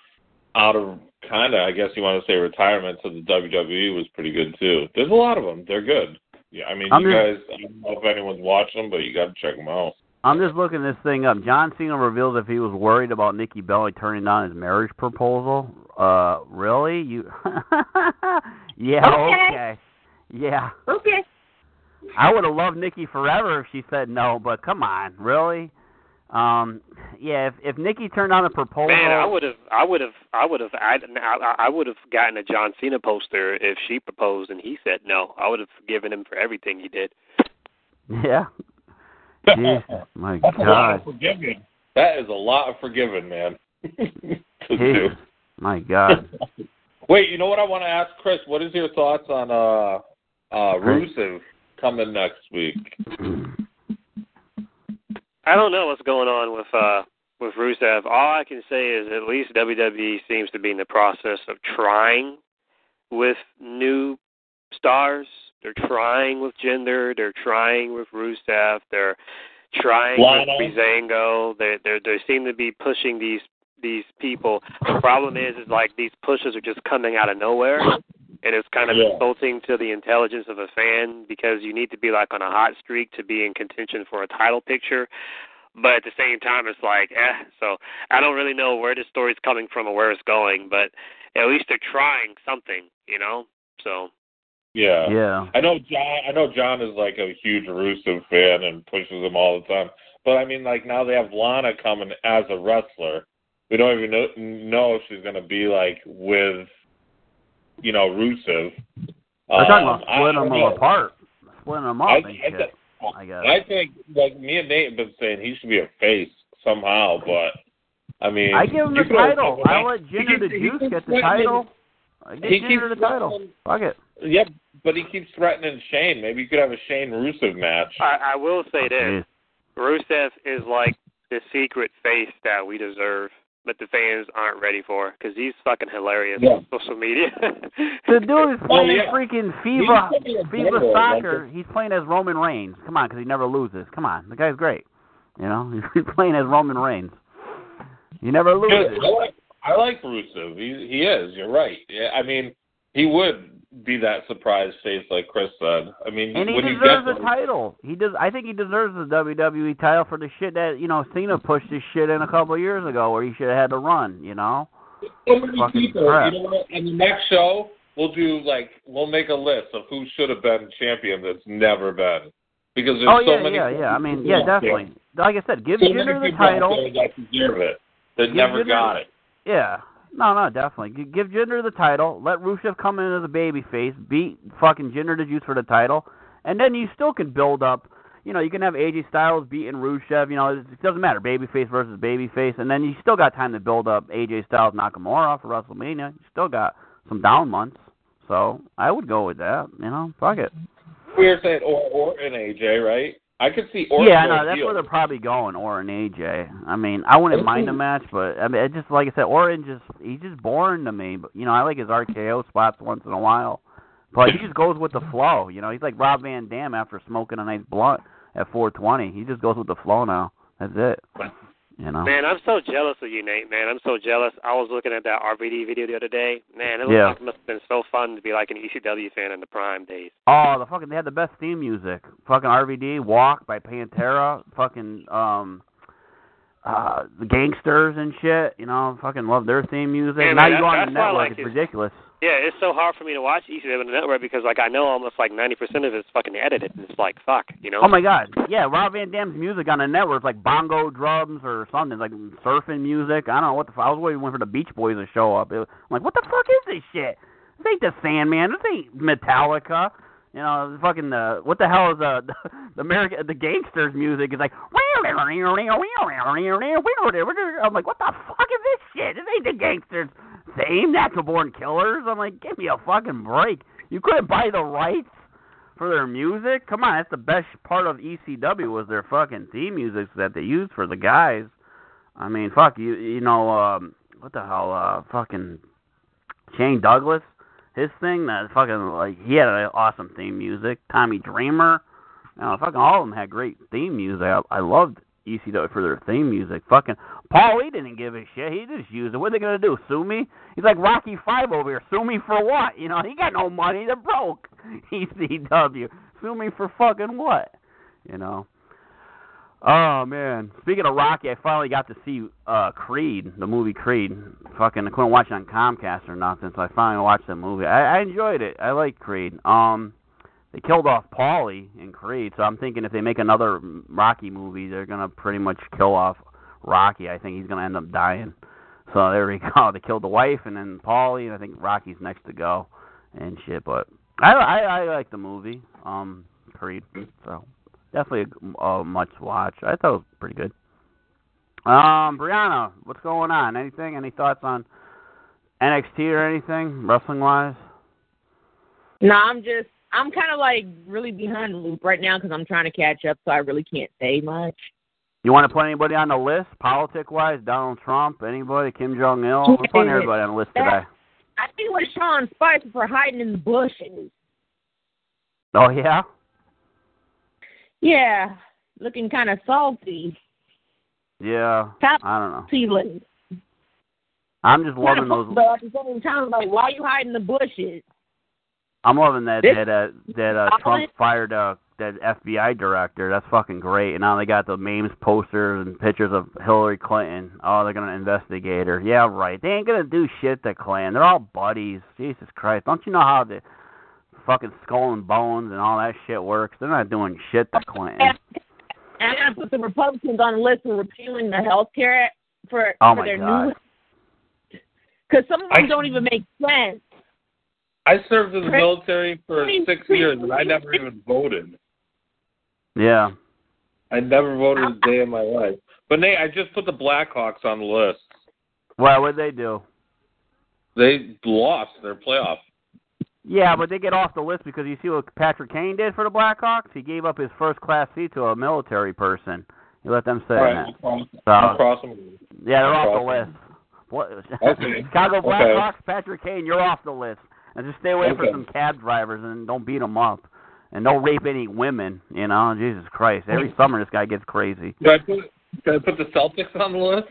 out of kind of I guess you want to say retirement to the WWE was pretty good too. There's a lot of them. They're good. Yeah, I mean, I'm you just- guys. I don't know if anyone's watched them, but you got to check them out. I'm just looking this thing up. John Cena reveals if he was worried about Nikki Bella turning down his marriage proposal. Uh, really? You? yeah. Okay. Okay. Yeah. Okay. I would have loved Nikki forever if she said no, but come on, really? Um, yeah. If if Nikki turned down a proposal, Man, I would have, I would have, I would have, I, I would have gotten a John Cena poster if she proposed and he said no. I would have forgiven him for everything he did. Yeah. Jeez, my That's a lot of God. forgiving. That is a lot of forgiving, man. to do. My God. Wait, you know what I want to ask Chris? What is your thoughts on uh uh Rusev coming next week? I don't know what's going on with uh with Rusev, all I can say is at least WWE seems to be in the process of trying with new stars. They're trying with Jinder. They're trying with Rusev. They're trying Lana. with Breezango. They they they seem to be pushing these these people. The problem is is like these pushes are just coming out of nowhere. And it's kind of Yeah. insulting to the intelligence of a fan because you need to be like on a hot streak to be in contention for a title picture. But at the same time, it's like, eh. So I don't really know where this story's coming from or where it's going, but at least they're trying something, you know. So Yeah. Yeah. I know John. I know John is like a huge Rusev fan and pushes him all the time. But I mean, like now they have Lana coming as a wrestler. We don't even know, know if she's gonna be like with, you know, Rusev. They're talking Um, about I splitting them know. apart, splitting them up I, I, shit. think- I guess. I think like me and Nate have been saying he should be a face somehow, but I mean, I give him the title. I let Jinder the Juice get the title. I give Jinder the title. Fuck it. Yeah, but he keeps threatening Shane. Maybe you could have a Shane Rusev match. I, I will say this: Jeez. Rusev is like the secret face that we deserve, but the fans aren't ready for because he's fucking hilarious Yeah. on social media. The dude is Oh, playing yeah. freaking He's FIFA playing FIFA general, like soccer. He's playing as Roman Reigns. Come on, because he never loses. Come on, the guy's great. You know, he's playing as Roman Reigns. He never Good. loses. I like I like Rusev. He he is. You're right. Yeah, I mean, he would be that surprise face like Chris said. I mean, And he when deserves you the get title. He does. I think he deserves the WWE title for the shit that you know Cena pushed his shit in a couple of years ago, where he should have had to run. You know. so many people. crap. You know what? In the next show, we'll do like we'll make a list of who should have been champion that's never been. Because there's oh so yeah, many. yeah, yeah. I mean, yeah, there. definitely. Like I said, give So Jinder the title. that deserve it. That never Jinder- got it. Yeah. No, no, definitely. Give Jinder the title. Let Rusev come in as a babyface. Beat fucking Jinder the Juice for the title, and then you still can build up. You know, you can have AJ Styles beating Rusev. You know, it doesn't matter, babyface versus babyface, and then you still got time to build up AJ Styles Nakamura for WrestleMania. You still got some down months, so I would go with that. You know, fuck it. We were saying or or an AJ, right? I could see Orton yeah, no, that's heel. where they're probably going. Or an AJ. I mean, I wouldn't mind a match, but I mean, it just like I said, Orton just he's just boring to me. But you know, I like his RKO spots once in a while, but he just goes with the flow. You know, he's like Rob Van Dam after smoking a nice blunt at 420. He just goes with the flow now. That's it. You know. Man, I'm so jealous of you, Nate. Man, I'm so jealous. I was looking at that RVD video the other day. Man, it looked Yeah. like it must have been so fun to be like an ECW fan in the prime days. Oh, the fucking they had the best theme music. Fucking RVD, Walk by Pantera, fucking um uh the gangsters and shit, you know, fucking love their theme music. Yeah, now man, you go on the that's why I network, like it's it. ridiculous. Yeah, it's so hard for me to watch ECW on the network because like I know almost like 90% of it's fucking edited, and it's like fuck, you know. Oh my god. Yeah, Rob Van Dam's music on the network is like bongo drums or something, like surfing music. I don't know what the fuck. I was waiting for the Beach Boys to show up. It, I'm like, what the fuck is this shit? This ain't the Sandman. This ain't Metallica. You know, fucking the what the hell is uh, the American the gangsters music is like I'm like, what the fuck is this shit? This ain't the gangsters theme, Natural Born Killers. I'm like, give me a fucking break. You couldn't buy the rights for their music? Come on, that's the best part of ECW was their fucking theme music that they used for the guys. I mean, fuck you. You know, um, what the hell? Uh, fucking Shane Douglas, his thing. That fucking like he had an awesome theme music. Tommy Dreamer, you know, fucking all of them had great theme music. I, I loved ECW for their theme music. Fucking Paul, he didn't give a shit. He just used it. What are they gonna do? Sue me? He's like Rocky Five over here. Sue me for what? You know, he got no money. They're broke. ECW. Sue me for fucking what? You know. Oh man. Speaking of Rocky, I finally got to see uh Creed, the movie Creed. Fucking I couldn't watch it on Comcast or nothing, so I finally watched the movie. I, I enjoyed it. I like Creed. Um they killed off Paulie in Creed, so I'm thinking if they make another Rocky movie, they're gonna pretty much kill off Rocky. I think he's gonna end up dying. So there we go. They killed the wife and then Paulie, and I think Rocky's next to go and shit. But I I, I like the movie, um, Creed. So definitely a, a much watch. I thought it was pretty good. Um, Brianna, what's going on? Anything? Any thoughts on NXT or anything wrestling wise? No, I'm just I'm kind of like really behind the loop right now because I'm trying to catch up, so I really can't say much. You want to put anybody on the list, politic wise? Donald Trump, anybody? Kim Jong Il? We're putting everybody on the list today. I think it was Sean Spicer for hiding in the bushes. Oh yeah. Yeah, looking kind of salty. Yeah. Top I don't know. feeling. I'm just loving those. But at the same time, like, why are you hiding in the bushes? I'm loving that This- that uh, that uh, Trump fired uh, that FBI director. That's fucking great. And now they got the memes, posters, and pictures of Hillary Clinton. Oh, they're gonna investigate her. Yeah, right. They ain't gonna do shit to Clinton. They're all buddies. Jesus Christ! Don't you know how the fucking skull and bones and all that shit works? They're not doing shit to Clinton. And I gotta put the Republicans on the list for repealing the health care for, Oh for my their God. new. Because some of them I- don't even make sense. I served in the military for six years, and I never even voted. Yeah. I never voted a uh-huh. day in my life. But Nate, I just put the Blackhawks on the list. Well, what'd they do? They lost their playoff. Yeah, but they get off the list because you see what Patrick Kane did for the Blackhawks. He gave up his first class seat to a military person. He let them say All in right, it. I'll cross, So I'll cross them. yeah, they're off the Cross list. What? Okay. Chicago Okay. Blackhawks, Patrick Kane, you're off the list. And just stay away Okay. from some cab drivers and don't beat them up. And don't rape any women. You know, Jesus Christ. Every summer this guy gets crazy. Should I put, should I put the Celtics on the list?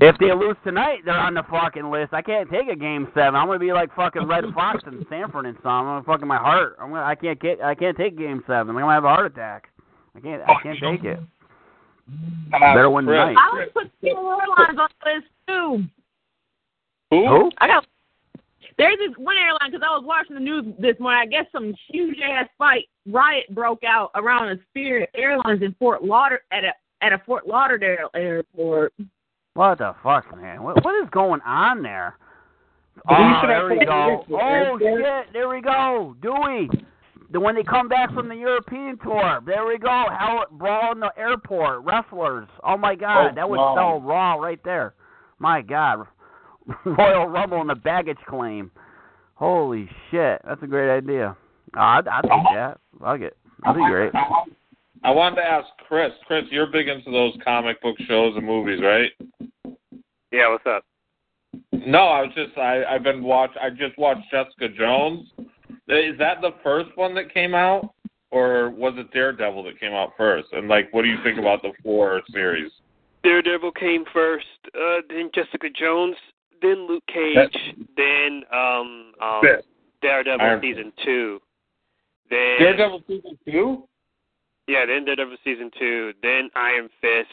If they lose tonight, they're on the fucking list. I can't take a game seven. I'm gonna be like fucking Redd Foxx in Sanford and Son. I'm gonna fucking my heart. I'm gonna. I can't get. I can't take game seven. I'm gonna have a heart attack. I can't. I can't take it. Better win Chris. tonight. I would put Steel Airlines on the list too. Who? Who? I got. There's this one airline because I was watching the news this morning. I guess some huge ass fight riot broke out around a Spirit Airlines in Fort Lauder at a at a Fort Lauderdale airport. What the fuck, man? What what is going on there? Oh, there we go. Oh shit, there we go. Dewey. The when they come back from the European tour, there we go. How brawl in the airport, wrestlers. Oh my god, Oh, that would wow. sell raw right there. My god, Royal Rumble and the baggage claim. Holy shit, that's a great idea. Oh, I'd, I'd take that. Fuck it. That'd be great. I wanted to ask Chris. Chris, you're big into those comic book shows and movies, right? Yeah, what's up? No, I was just I I've been watch I just watched Jessica Jones. Is that the first one that came out, or was it Daredevil that came out first? And like, what do you think about the four series? Daredevil came first, uh, then Jessica Jones, then Luke Cage, then um, um. Daredevil Iron season two. Then Daredevil season two. Yeah, then Daredevil season two, then Iron Fist.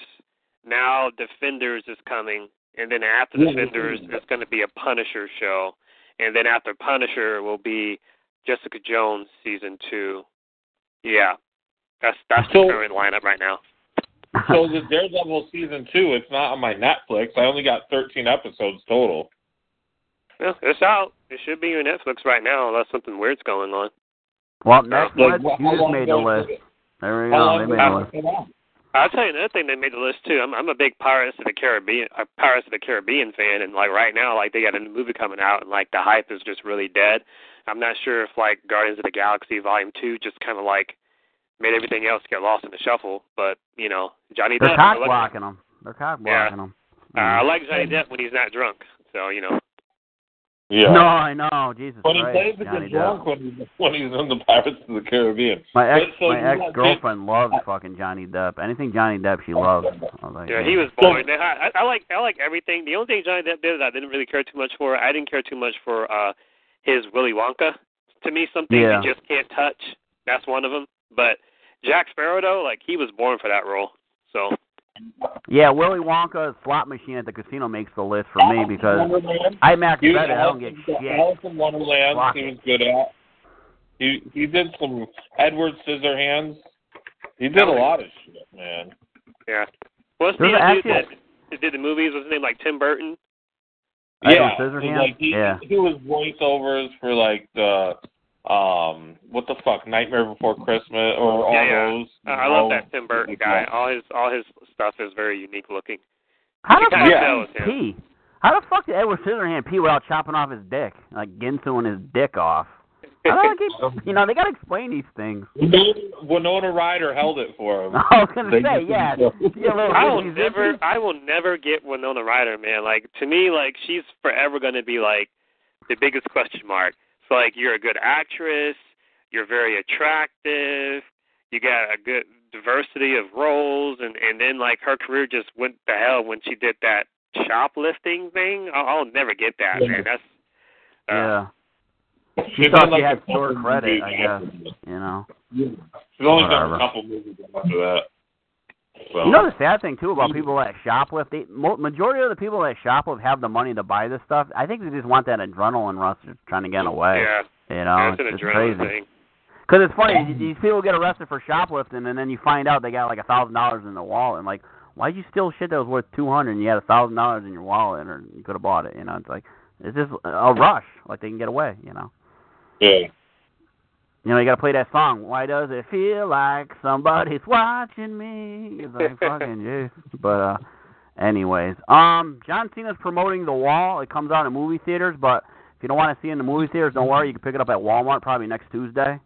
Now Defenders is coming, and then after Yeah, Defenders, yeah. it's going to be a Punisher show, and then after Punisher will be Jessica Jones season two. Yeah, that's that's So- the current lineup right now. So the Daredevil season two, it's not on my Netflix. I only got 13 episodes total. Well, it's out. It should be on Netflix right now, unless something weird's going on. well, next Like, one, how you just made the list. did it- There we go. long They made it the list. come out? I'll tell you another thing that made the list too. I'm I'm a big Pirates of the Caribbean uh, Pirates of the Caribbean fan, and like right now, like they got a new movie coming out, and like the hype is just really dead. I'm not sure if like Guardians of the Galaxy Volume Two just kind of like made everything else get lost in the shuffle. But you know, Johnny Depp They're Depp. cock I like, blocking them. They're cock Yeah. blocking them. uh, I like Johnny Depp when he's not drunk. So you know, Yeah. No, I know. Jesus When he Christ. plays the Johnny drunk Depp. when he's, when he's in the Pirates of the Caribbean. My ex, So my you ex got girlfriend loves fucking Johnny Depp. Anything Johnny Depp, she loves. I like, yeah, he was boring. I, I, I like I like everything. The only thing Johnny Depp did that I didn't really care too much for. I didn't care too much for uh his Willy Wonka. To me, something Yeah. you just can't touch. That's one of them. But Jack Sparrow, though, like he was born for that role. So Yeah, Willy Wonka's slot machine at the casino makes the list for me because I max He bet it. I don't get shit. Alice in Wonderland. Block he was good at. He he did some Edward Scissorhands. He did a lot of shit, man. yeah, what's There's the dude that, that did the movies? What's his name? Like Tim Burton. Edward yeah, Scissorhands? like he, Yeah. he was voiceovers for like the um what the fuck Nightmare Before Christmas or all Yeah, yeah. those. Uh, I love that Tim Burton guy. All his all his stuff is very unique looking. How You the fuck Yeah. did he pee? How the fuck did Edward Scissorhand pee without chopping off his dick? Like Ginsuing his dick off. I don't keep, you know, they got to explain these things. Winona Ryder held it for him. I was gonna They say, yeah. yeah a little I will never. I will never get Winona Ryder, man. Like to me, like she's forever gonna be like the biggest question mark. So like you're a good actress, you're very attractive, you got a good diversity of roles, and and then like her career just went to hell when she did that shoplifting thing. I'll, I'll never get that, man. That's uh, Yeah, She's thought done, like, she had a couple store credit, movies I guess. you know. She's only done a couple movies after that. So. You know the sad thing too about people that shoplift. They, mo- majority of the people that shoplift have the money to buy this stuff. I think they just want that adrenaline rush, of trying to get away. yeah, You know, an it's, it's crazy. Because it's funny, these people get arrested for shoplifting, and then you find out they got like a thousand dollars in their wallet. And like, why'd you steal shit that was worth two hundred, and you had a thousand dollars in your wallet, or you could have bought it? You know, it's like it's just a rush, like they can get away. You know, Yeah. You know, you got to play that song. Why does it feel like somebody's watching me? It's like fucking yeah. But uh, anyways, um, John Cena's promoting The Wall. It comes out in movie theaters, but if you don't want to see it in the movie theaters, don't worry. You can pick it up at Walmart probably next Tuesday.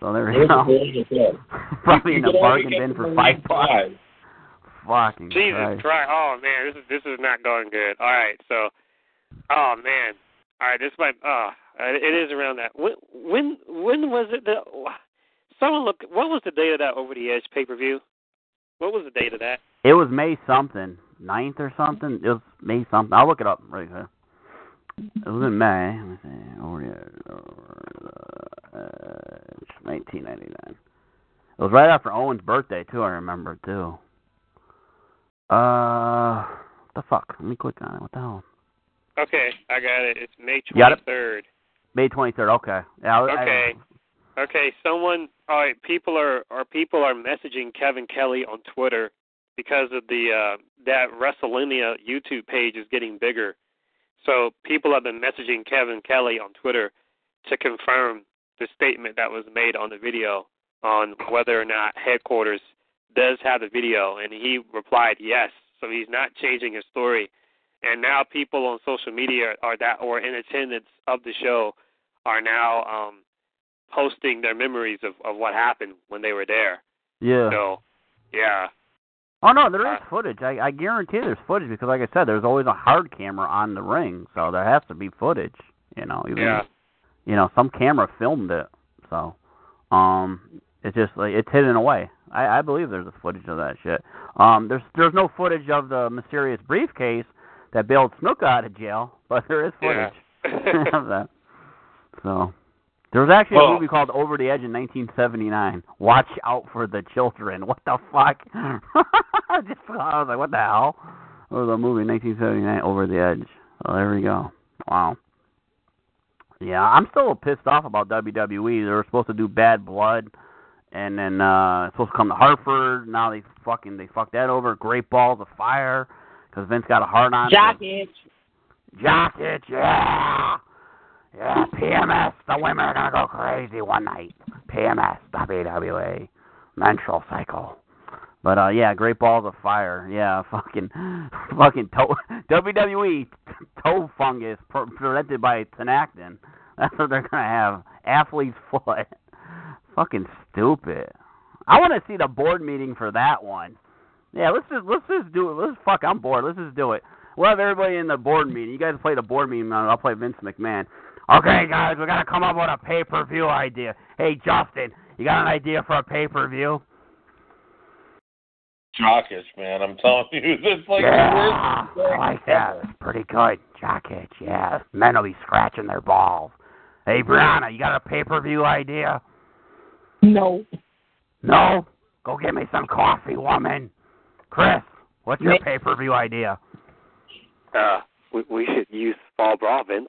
So there you go. probably in a bargain bin for five bucks. Fucking Jesus Christ. Christ! Oh man, this is this is not going good. All right, so, oh man, all right, this might. Uh, it is around that. When when when was it that? Someone look. What was the date of that Over the Edge pay per view? What was the date of that? It was May something, ninth or something. It was May something. I'll look it up right here. It was in May. Let me see. Over the edge, 1999. It was right after Owen's birthday too. I remember too. Uh, what the fuck? Let me click on it. What the hell? Okay, I got it. It's May twenty third. May 23rd. Okay. Yeah. I, I- Okay. Okay, someone. All right, people are are people are messaging Kevin Kelly on Twitter because of the uh that WrestleMania YouTube page is getting bigger. So people have been messaging Kevin Kelly on Twitter to confirm the statement that was made on the video on whether or not headquarters does have the video, and he replied yes. So he's not changing his story. And now people on social media are that or in attendance of the show are now um posting their memories of of what happened when they were there. yeah. So, yeah. Oh no, there is Uh, footage. I, I guarantee there's footage because, like I said, there's always a hard camera on the ring, so there has to be footage. You know, even Yeah. you know some camera filmed it, so um, it's just like it's hidden away. I, I believe there's a footage of that shit. Um, there's there's no footage of the mysterious briefcase that bailed Snook out of jail, but there is Yeah. footage of that. So there was actually a movie called Over the Edge in 1979. Watch out for the children. What the fuck? Just, I was like, what the hell? It was a movie 1979, Over the Edge. So there we go. Wow. Yeah, I'm still pissed off about WWE. They were supposed to do Bad Blood, and then uh it's supposed to come to Hartford. Now they fucking they fucked that over. Great Balls of Fire, because Vince got a hard on. Jock itch. Jock itch, yeah. Yeah, PMS. The women are gonna go crazy one night. PMS, WWE, menstrual cycle. But uh, yeah, Great Balls of Fire. Yeah, fucking, fucking toe, WWE toe fungus prevented by Tinactin. That's what they're gonna have. Athlete's foot. fucking stupid. I want to see the board meeting for that one. Yeah, let's just let's just do it. Let's fuck. I'm bored. Let's just do it. We'll have everybody in the board meeting. You guys play the board meeting, I'll play Vince McMahon. Okay, guys, we gotta come up with a pay per view idea. Hey, Justin, you got an idea for a pay per view? Jockish, man. I'm telling you, it's like yeah, the worst I like that. It's pretty good. Jock itch, yeah. Men will be scratching their balls. Hey, Brianna, you got a pay per view idea? No. No? Go get me some coffee, woman. Chris, what's your pay per view idea? uh, we we should use Fall Brawl, Vince.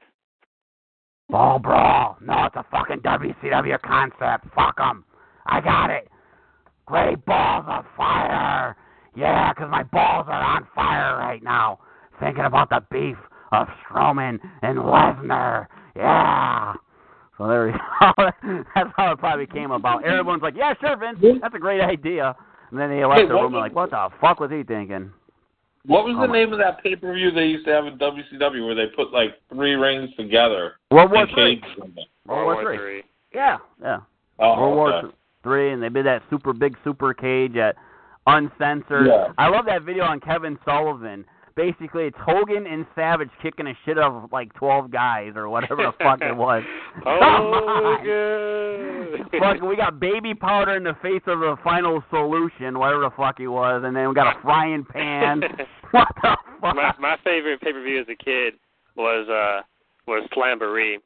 Ball brawl. No, it's a fucking WCW concept. Fuck 'em. I got it. Great balls of fire. Yeah, 'cause my balls are on fire right now. Thinking about the beef of Strowman and Lesnar. Yeah. So there we go. That's how it probably came about. Everyone's like, yeah, sure, Vince. That's a great idea. And then they left Hey, the what room was- like, what the fuck was he thinking? What was Oh the my- name of that pay per view they used to have in WCW where they put like three rings together? World War and Three. cages? World War Three. Yeah, yeah. Oh, World War okay. Three, and they did that super big super cage at Uncensored. Yeah. I love that video on Kevin Sullivan. Basically, it's Hogan and Savage kicking a shit out of like twelve guys or whatever the fuck it was. Oh, good. Fucking, we got baby powder in the face of the final solution, whatever the fuck he was, and then we got a frying pan. what the fuck? my my favorite pay per view as a kid was uh was Slamboree.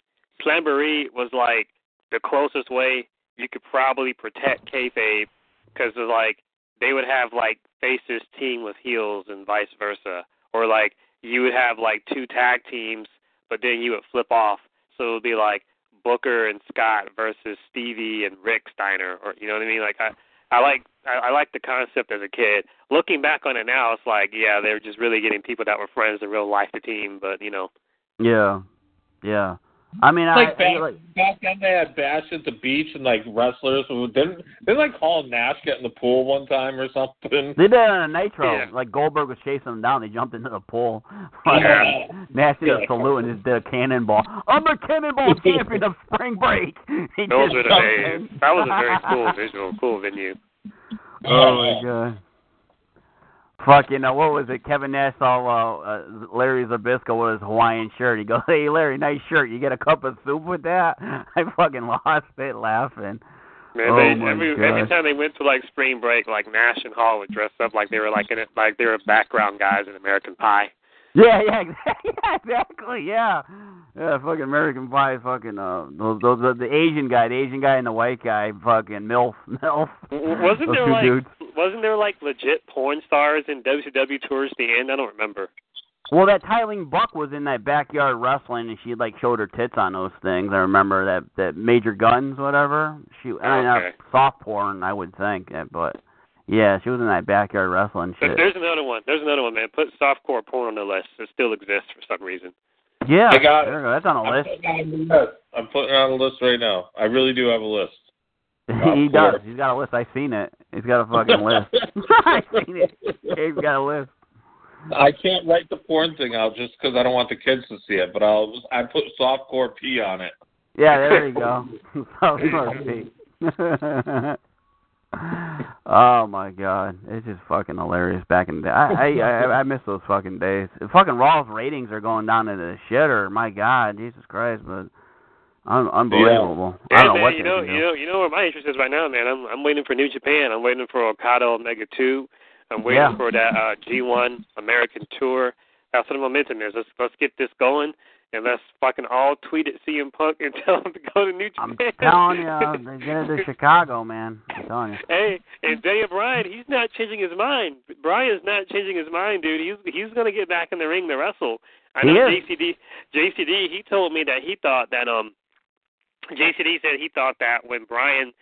Slamboree was like the closest way you could probably protect kayfabe because like they would have like faces team with heels and vice versa, or like you would have like two tag teams, but then you would flip off, so it would be like Booker and Scott versus Stevie and Rick Steiner, or you know what I mean? Like I I like I, I like the concept as a kid. Looking back on it now, it's like yeah, they were just really getting people that were friends in real life the team, but you know. Yeah, yeah. I mean, I Like back, like, back then they had bash at the beach and like wrestlers who didn't didn't like Hall and Nash get in the pool one time or something. They did it on a Nitro. Yeah. Like Goldberg was chasing them down. They jumped into the pool. Yeah. Nasty did a salute and just did a cannonball. I'm the cannonball champion of spring break. He Those just were the days. That was a very cool visual, cool venue. oh my oh, god. Fuck, you know, what was it? Kevin Nash saw uh, uh, Larry Zbyszko with his Hawaiian shirt. He goes, Hey, Larry, nice shirt. You get a cup of soup with that? I fucking lost it laughing. Man, Oh, they, every every time they went to like spring break, like Nash and Hall would dress up like they were like in it, like they were background guys in American Pie. Yeah, yeah, exactly. Yeah, exactly. Yeah, yeah. Fucking American Pie. Fucking uh, those, those, the, the Asian guy, the Asian guy, and the white guy. Fucking milf, milf. Wasn't there like dudes. wasn't there like legit porn stars in WCW towards the end? I don't remember. Well, that Tylene Buck was in that backyard wrestling, and she like showed her tits on those things. I remember that that Major Gunns, whatever. She, I mean, uh, soft porn, I would think, uh, but yeah, she was in that backyard wrestling But shit. there's another one. There's another one, man. Put softcore porn on the list. It still exists for some reason. Yeah, I got it. there you go. That's on a I'm list. putting, on the list. I'm putting it on the list right now. I really do have a list. he Of does. course. He's got a list. I've seen it. He's got a fucking list. I've seen it. He's got a list. I can't write the porn thing out just because I don't want the kids to see it, but I'll I put softcore P on it. Yeah, there you go. so oh my god, it's just fucking hilarious back in the day. I I I, I miss those fucking days. Fucking Raw's ratings are going down into the shitter. My god, Jesus Christ, but un- unbelievable. I don't know man, what you know, do. you know, you know where my interest is right now, man. I'm I'm waiting for New Japan. I'm waiting for Okada Omega Two. I'm waiting Yeah. for that uh, G1 American Tour. That's what the momentum is. Let's let's get this going, and let's fucking all tweet at CM Punk and tell him to go to New I'm telling you, they get it to Chicago, man. I'm telling you. Hey, and Daniel Bryan, he's not changing his mind. Bryan's not changing his mind, dude. He's he's gonna get back in the ring to wrestle. I know. JCD JCD he told me that he thought that um JCD said he thought that when Bryan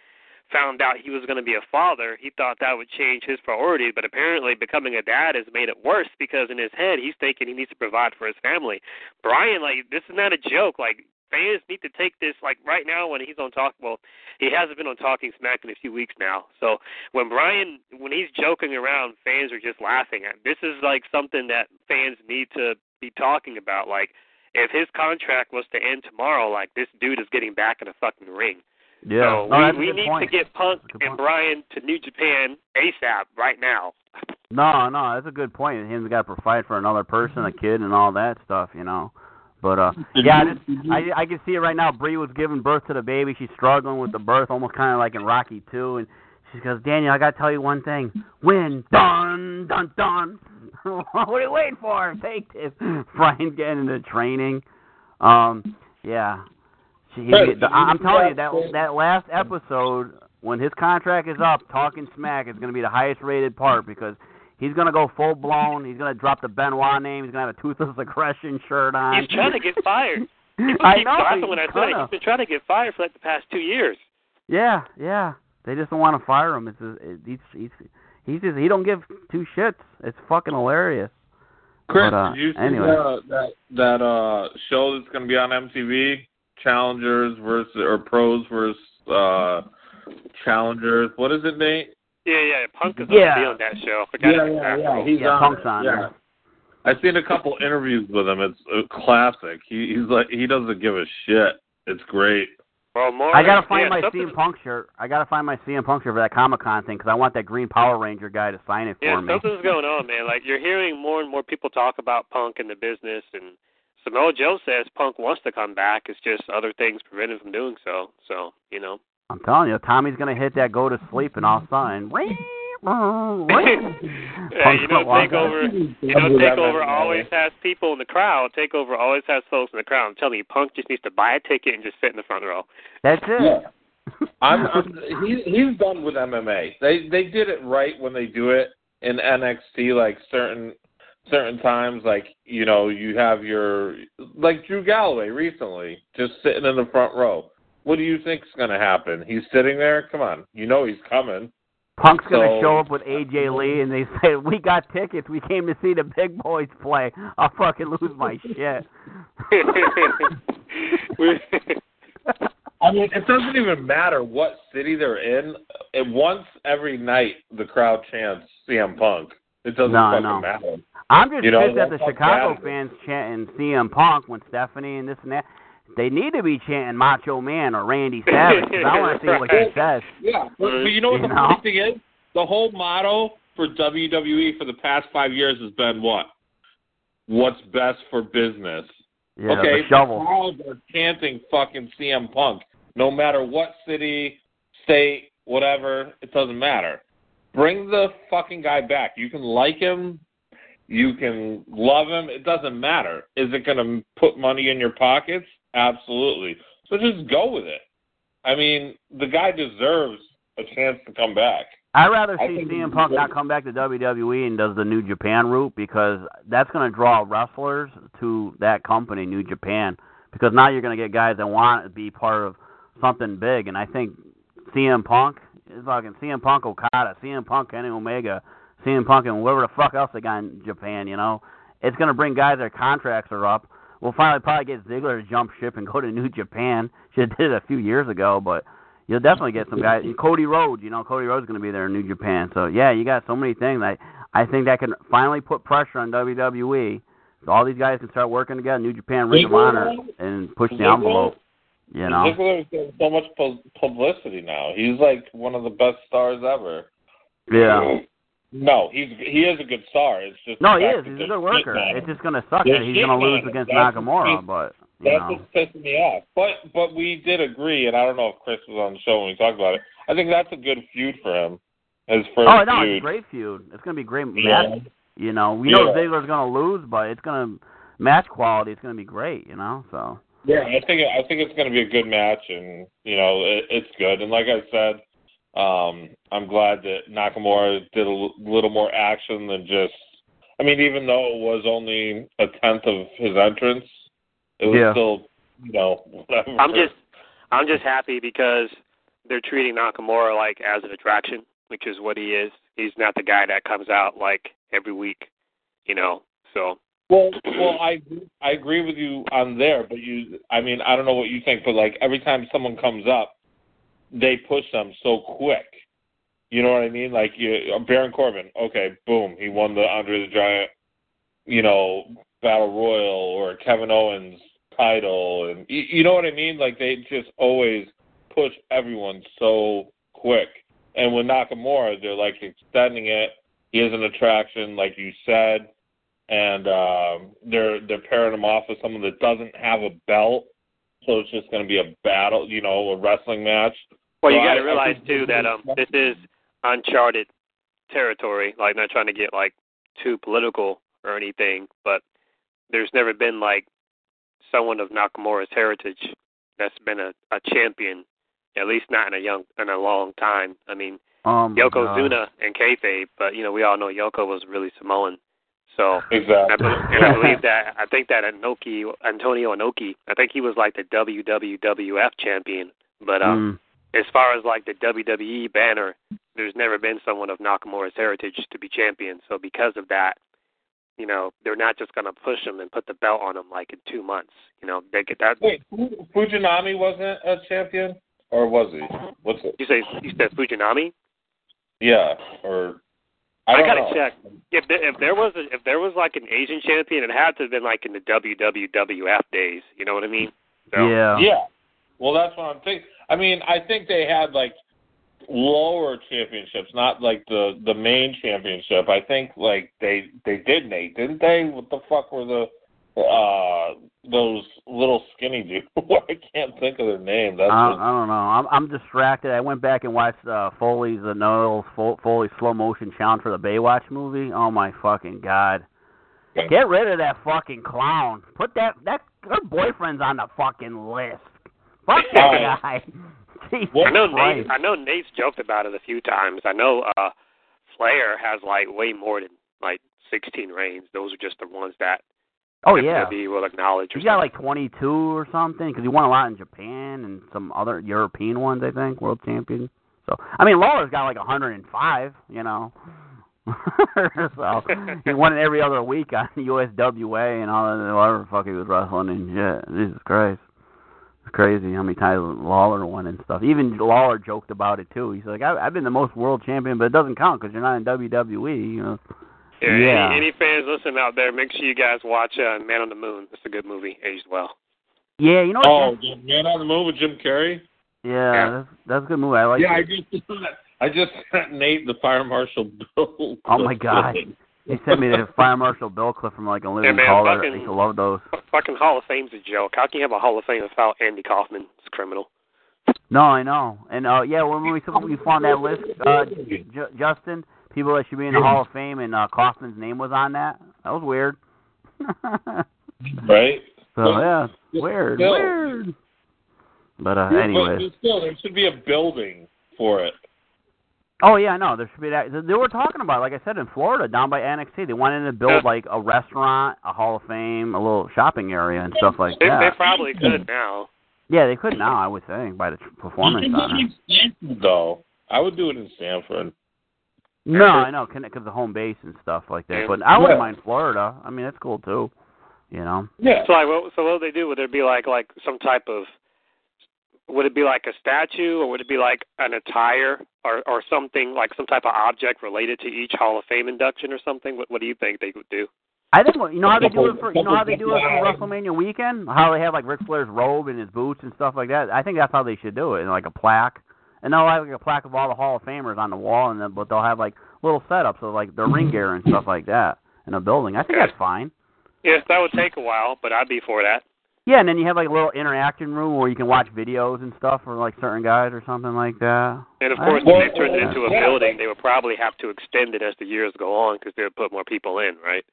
found out he was going to be a father, he thought that would change his priorities, but apparently becoming a dad has made it worse because in his head he's thinking he needs to provide for his family. Bryan, like this is not a joke. Like fans need to take this like right now when he's on talk. Well, he hasn't been on Talking Smack in a few weeks now. So when Bryan, when he's joking around, fans are just laughing at. This is like something that fans need to be talking about. Like if his contract was to end tomorrow, like this dude is getting back in the fucking ring. Yeah. So no, we, we need point. to get Punk That's a good and point. Bryan to New Japan ASAP right now. No, no, that's a good point. Him's got to provide for another person, a kid, and all that stuff, you know. But uh, yeah, I, just, I I can see it right now. Brie was giving birth to the baby. She's struggling with the birth, almost kind of like in Rocky Two, and she goes, "Daniel, I gotta tell you one thing. Win, dun, dun, dun. what are you waiting for? Take this." Bryan's getting into training. Um, yeah. She, he, the, I'm telling you got- that that last episode when his contract is up, talking smack is going to be the highest rated part because he's going to go full blown. He's going to drop the Benoit name. He's going to have a toothless aggression shirt on. He's trying to get fired. People I keep know, laughing he's when I said it. He's been trying to get fired for like the past two years. Yeah, yeah. They just don't want to fire him. It's just, it, he's he's he's just he don't give two shits. It's fucking hilarious. Chris, But, uh, did you see anyway. the, that that uh show that's going to be on MTV? Challengers versus or pros versus uh challengers. What is it, Nate? Yeah, yeah. Punk is Yeah. on the on that show. I forgot yeah, yeah, yeah, he's yeah, on. Punk's on. Yeah. I've seen a couple interviews with him. It's a classic. He he's like he doesn't give a shit. It's great. Well, more. I gotta find yeah, my something, CM Punk shirt. I gotta find my CM Punk shirt for that Comic Con thing because I want that Green Power Ranger guy to sign it Yeah, for me. Yeah, something's going on, man. Like you're hearing more and more people talk about Punk in the business, and Samoa Joe says Punk wants to come back. It's just other things prevent him from doing so. So you know. I'm telling you, Tommy's gonna hit that go to sleep and I'll sign. sudden. yeah, you know, Takeover. You know, Takeover always has people in the crowd. Takeover always has folks in the crowd. I'm telling you, Punk just needs to buy a ticket and just sit in the front row. That's it. Yeah. I'm, I'm he, he's done with MMA. They they did it right when they do it in NXT. Like certain certain times, like you know, you have your like Drew Galloway recently, just sitting in the front row. What do you think's going to happen? He's sitting there. Come on, you know he's coming. Punk's gonna show up with AJ Lee and they say, "We got tickets. We came to see the big boys play." I'll fucking lose my shit. I mean, it doesn't even matter what city they're in. It once every night the crowd chants CM Punk. It doesn't No, fucking no. matter. I'm just You know, pissed at the Chicago bad fans chanting CM Punk when Stephanie and this and that. They need to be chanting Macho Man or Randy Savage 'cause I want to see what he says. Yeah, but, but you know what You the know? funny thing is? The whole motto for WWE for the past five years has been what? What's best for business? Yeah, okay, the shovel. the crowds are chanting fucking CM Punk, no matter what city, state, whatever. It doesn't matter. Bring the fucking guy back. You can like him, you can love him. It doesn't matter. Is it going to put money in your pockets? Absolutely. So just go with it. I mean, the guy deserves a chance to come back. I'd rather see CM Punk not come back to WWE and does the New Japan route because that's going to draw wrestlers to that company, New Japan. Because now you're going to get guys that want to be part of something big, and I think CM Punk is fucking CM Punk Okada, CM Punk Kenny Omega, CM Punk and whoever the fuck else they got in Japan. You know, it's going to bring guys their contracts are up. We'll finally probably get Ziggler to jump ship and go to New Japan. Should have did it a few years ago, but you'll definitely get some guys. And Cody Rhodes, you know, Cody Rhodes is going to be there in New Japan. So yeah, you got so many things. I I think that can finally put pressure on WWE. So all these guys can start working together, New Japan, Ring of Honor, and push the envelope. You know, Ziggler's getting so much pu- publicity now. He's like one of the best stars ever. yeah. No, he's he is a good star. It's just No, he is. He's a good worker. It's just going to suck that he's going to lose against That's- Nakamura. But you That's know, what's pissing me off. But but we did agree, and I don't know if Chris was on the show when we talked about it. I think that's a good feud for him. His first oh no, it's a feud. great feud. It's going to be great Yeah. match. You know, we know Ziggler's going to lose, but it's going to match quality. It's going to be great. You know, so Yeah, I think I think it's going to be a good match, and you know it, it's good. And like I said, um, I'm glad that Nakamura did a l- little more action than just. I mean, even though it was only a tenth of his entrance, it was Yeah. still you know whatever. I'm just I'm just happy because they're treating Nakamura like as an attraction, which is what he is. He's not the guy that comes out like every week, you know. So Well, well, I I agree with you on there, but you, I mean, I don't know what you think, but like every time someone comes up, they push them so quick. You know what I mean? Like you, Baron Corbin, okay, boom, he won the Andre the Giant, you know, Battle Royal or Kevin Owens title, and you, you know what I mean? Like they just always push everyone so quick. And with Nakamura, they're like extending it. He is an attraction, like you said and um, they're they're pairing him off with someone that doesn't have a belt, so it's just going to be a battle, you know, a wrestling match. Well, you got to realize too that um this is uncharted territory. Like, not trying to get like too political or anything, but there's never been like someone of Nakamura's heritage that's been a, a champion, at least not in a young in a long time. I mean, um, Yokozuna and kayfabe, but you know we all know Yoko was really Samoan. So Exactly. and I believe that I think that Inoki, Antonio Inoki, I think he was like the WWWF champion. But um, Mm, as far as like the WWE banner, there's never been someone of Nakamura's heritage to be champion. So because of that, you know, they're not just going to push him and put the belt on him like in two months. You know, they get that. Wait, Fujinami wasn't a champion, or was he? What's it? You say you said Fujinami? Yeah, or I, I, don't gotta know. check. If there, if there was a, if there was like an Asian champion, it had to have been like in the WWWF days. You know what I mean? So, yeah. Yeah. Well, that's what I'm thinking. I mean, I think they had like lower championships, not like the the main championship. I think like they they did Nate, didn't they? What the fuck were the uh those little skinny dudes? I can't think of their name. That's I, what, I don't know. I'm I'm distracted. I went back and watched uh, Foley's the Noelle Foley slow motion challenge for the Baywatch movie. Oh my fucking god! Get rid of that fucking clown. Put that that her boyfriend's on the fucking list. Fuck that Alright. guy. I know Nate. I know Nate's joked about it a few times. I know uh Flair has like way more than like 16 reigns. Those are just the ones that Oh yeah. WWE will acknowledge. He's got like 22 or something because he won a lot in Japan and some other European ones, I think, world champion. So I mean, Lawler's got like 105, you know. so he won it every other week on USWA and all that whatever the fuck he was wrestling and shit. Jesus Christ. It's crazy how many times Lawler won and stuff. Even Lawler joked about it too. He's like, I, I've been the most world champion, but it doesn't count because you're not in WWE. You know. Yeah, Yeah. Any, any fans listening out there, make sure you guys watch uh, Man on the Moon. It's a good movie, aged well. Yeah, you know. oh, What? the Man on the Moon with Jim Carrey. Yeah, that's that's a good movie. I like. yeah, it. I just I just sent Nate the fire marshal bill. Oh my god. He sent me the Fire Marshal Bill clip from like a living man, color. fucking- I used to love those. Fucking Hall of Fame's a joke. How can you have a Hall of Fame without Andy Kaufman? It's criminal. No, I know. And uh yeah, when we when we found that list, uh J- Justin, people that should be in the Hall of Fame and uh Kaufman's name was on that. That was weird. right? so yeah, weird, Bill. weird. But uh But anyways. still, there should be a building for it. Oh yeah, no, know. There should be that. They were talking about, like I said, in Florida, down by NXT. They wanted to build Yeah. like a restaurant, a Hall of Fame, a little shopping area, and stuff like They, that. they probably hmm. could now. Yeah, they could now, I would think, by the tr- performance center. Stamford, though. I would do it in Stamford. No, I know, because the home base and stuff like that. But I wouldn't Yeah. mind Florida. I mean, that's cool too. You know. Yeah. So like, what, so what would they do? Would there be like like some type of? Would it be like a statue, or would it be like an attire, or or something like some type of object related to each Hall of Fame induction, or something? What What do you think they would do? I think you know how they do it for you know how they do it for WrestleMania weekend. How they have like Ric Flair's robe and his boots and stuff like that. I think that's how they should do it, and like a plaque. And they'll have like a plaque of all the Hall of Famers on the wall, and then but they'll have like little setups of like their ring gear and stuff like that in a building. I think Okay. that's fine. Yes, that would take a while, but I'd be for that. Yeah, and then you have like a little interaction room where you can watch videos and stuff for like certain guys or something like that. And of course, when they turned it into a building, they would probably have to extend it as the years go on because they would put more people in, right?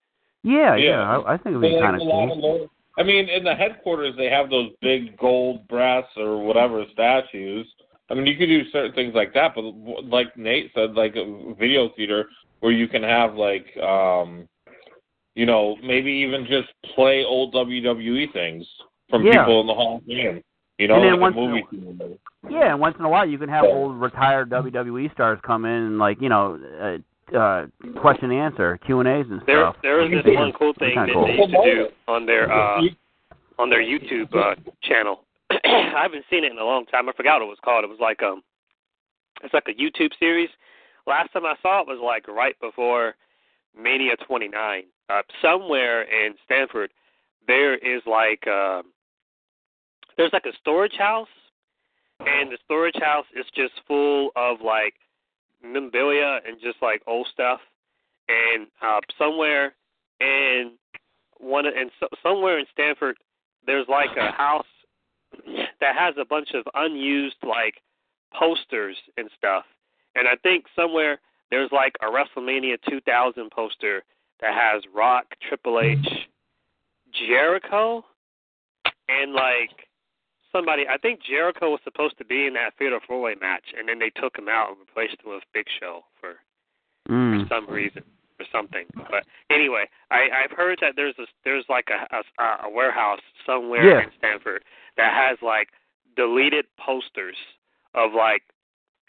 Yeah, yeah, Yeah. I, I think it'd be kind a of lot cool. of low- I mean, in the headquarters, they have those big gold brass or whatever statues. I mean, you could do certain things like that, but like Nate said, like a video theater where you can have like, um, you know, maybe even just play old WWE things from Yeah. people in the Hall of Fame. You know, And then like once a in a movie while- theater. Yeah, and once in a while you can have old retired WWE stars come in and like you know, uh, uh, question and answer Q and A's and There, stuff. there is this one cool thing that cool. they used to do on their uh, on their YouTube uh, channel. I haven't seen it in a long time. I forgot what it was called. It was like um, it's like a YouTube series. Last time I saw it was like right before Mania 29. Uh, somewhere in Stamford, there is like uh, there's like a storage house, and the storage house is just full of like memorabilia and just like old stuff. And uh, somewhere in one and so, somewhere in Stamford, there's like a house that has a bunch of unused like posters and stuff. And I think somewhere there's like a WrestleMania 2000 poster that has Rock, Triple H, Jericho, and like somebody. I think Jericho was supposed to be in that Fatal Four Way match, and then they took him out and replaced him with Big Show for Mm. for some reason or something. But anyway, I, I've heard that there's a there's like a a, a warehouse somewhere Yeah. in Stamford that has like deleted posters of like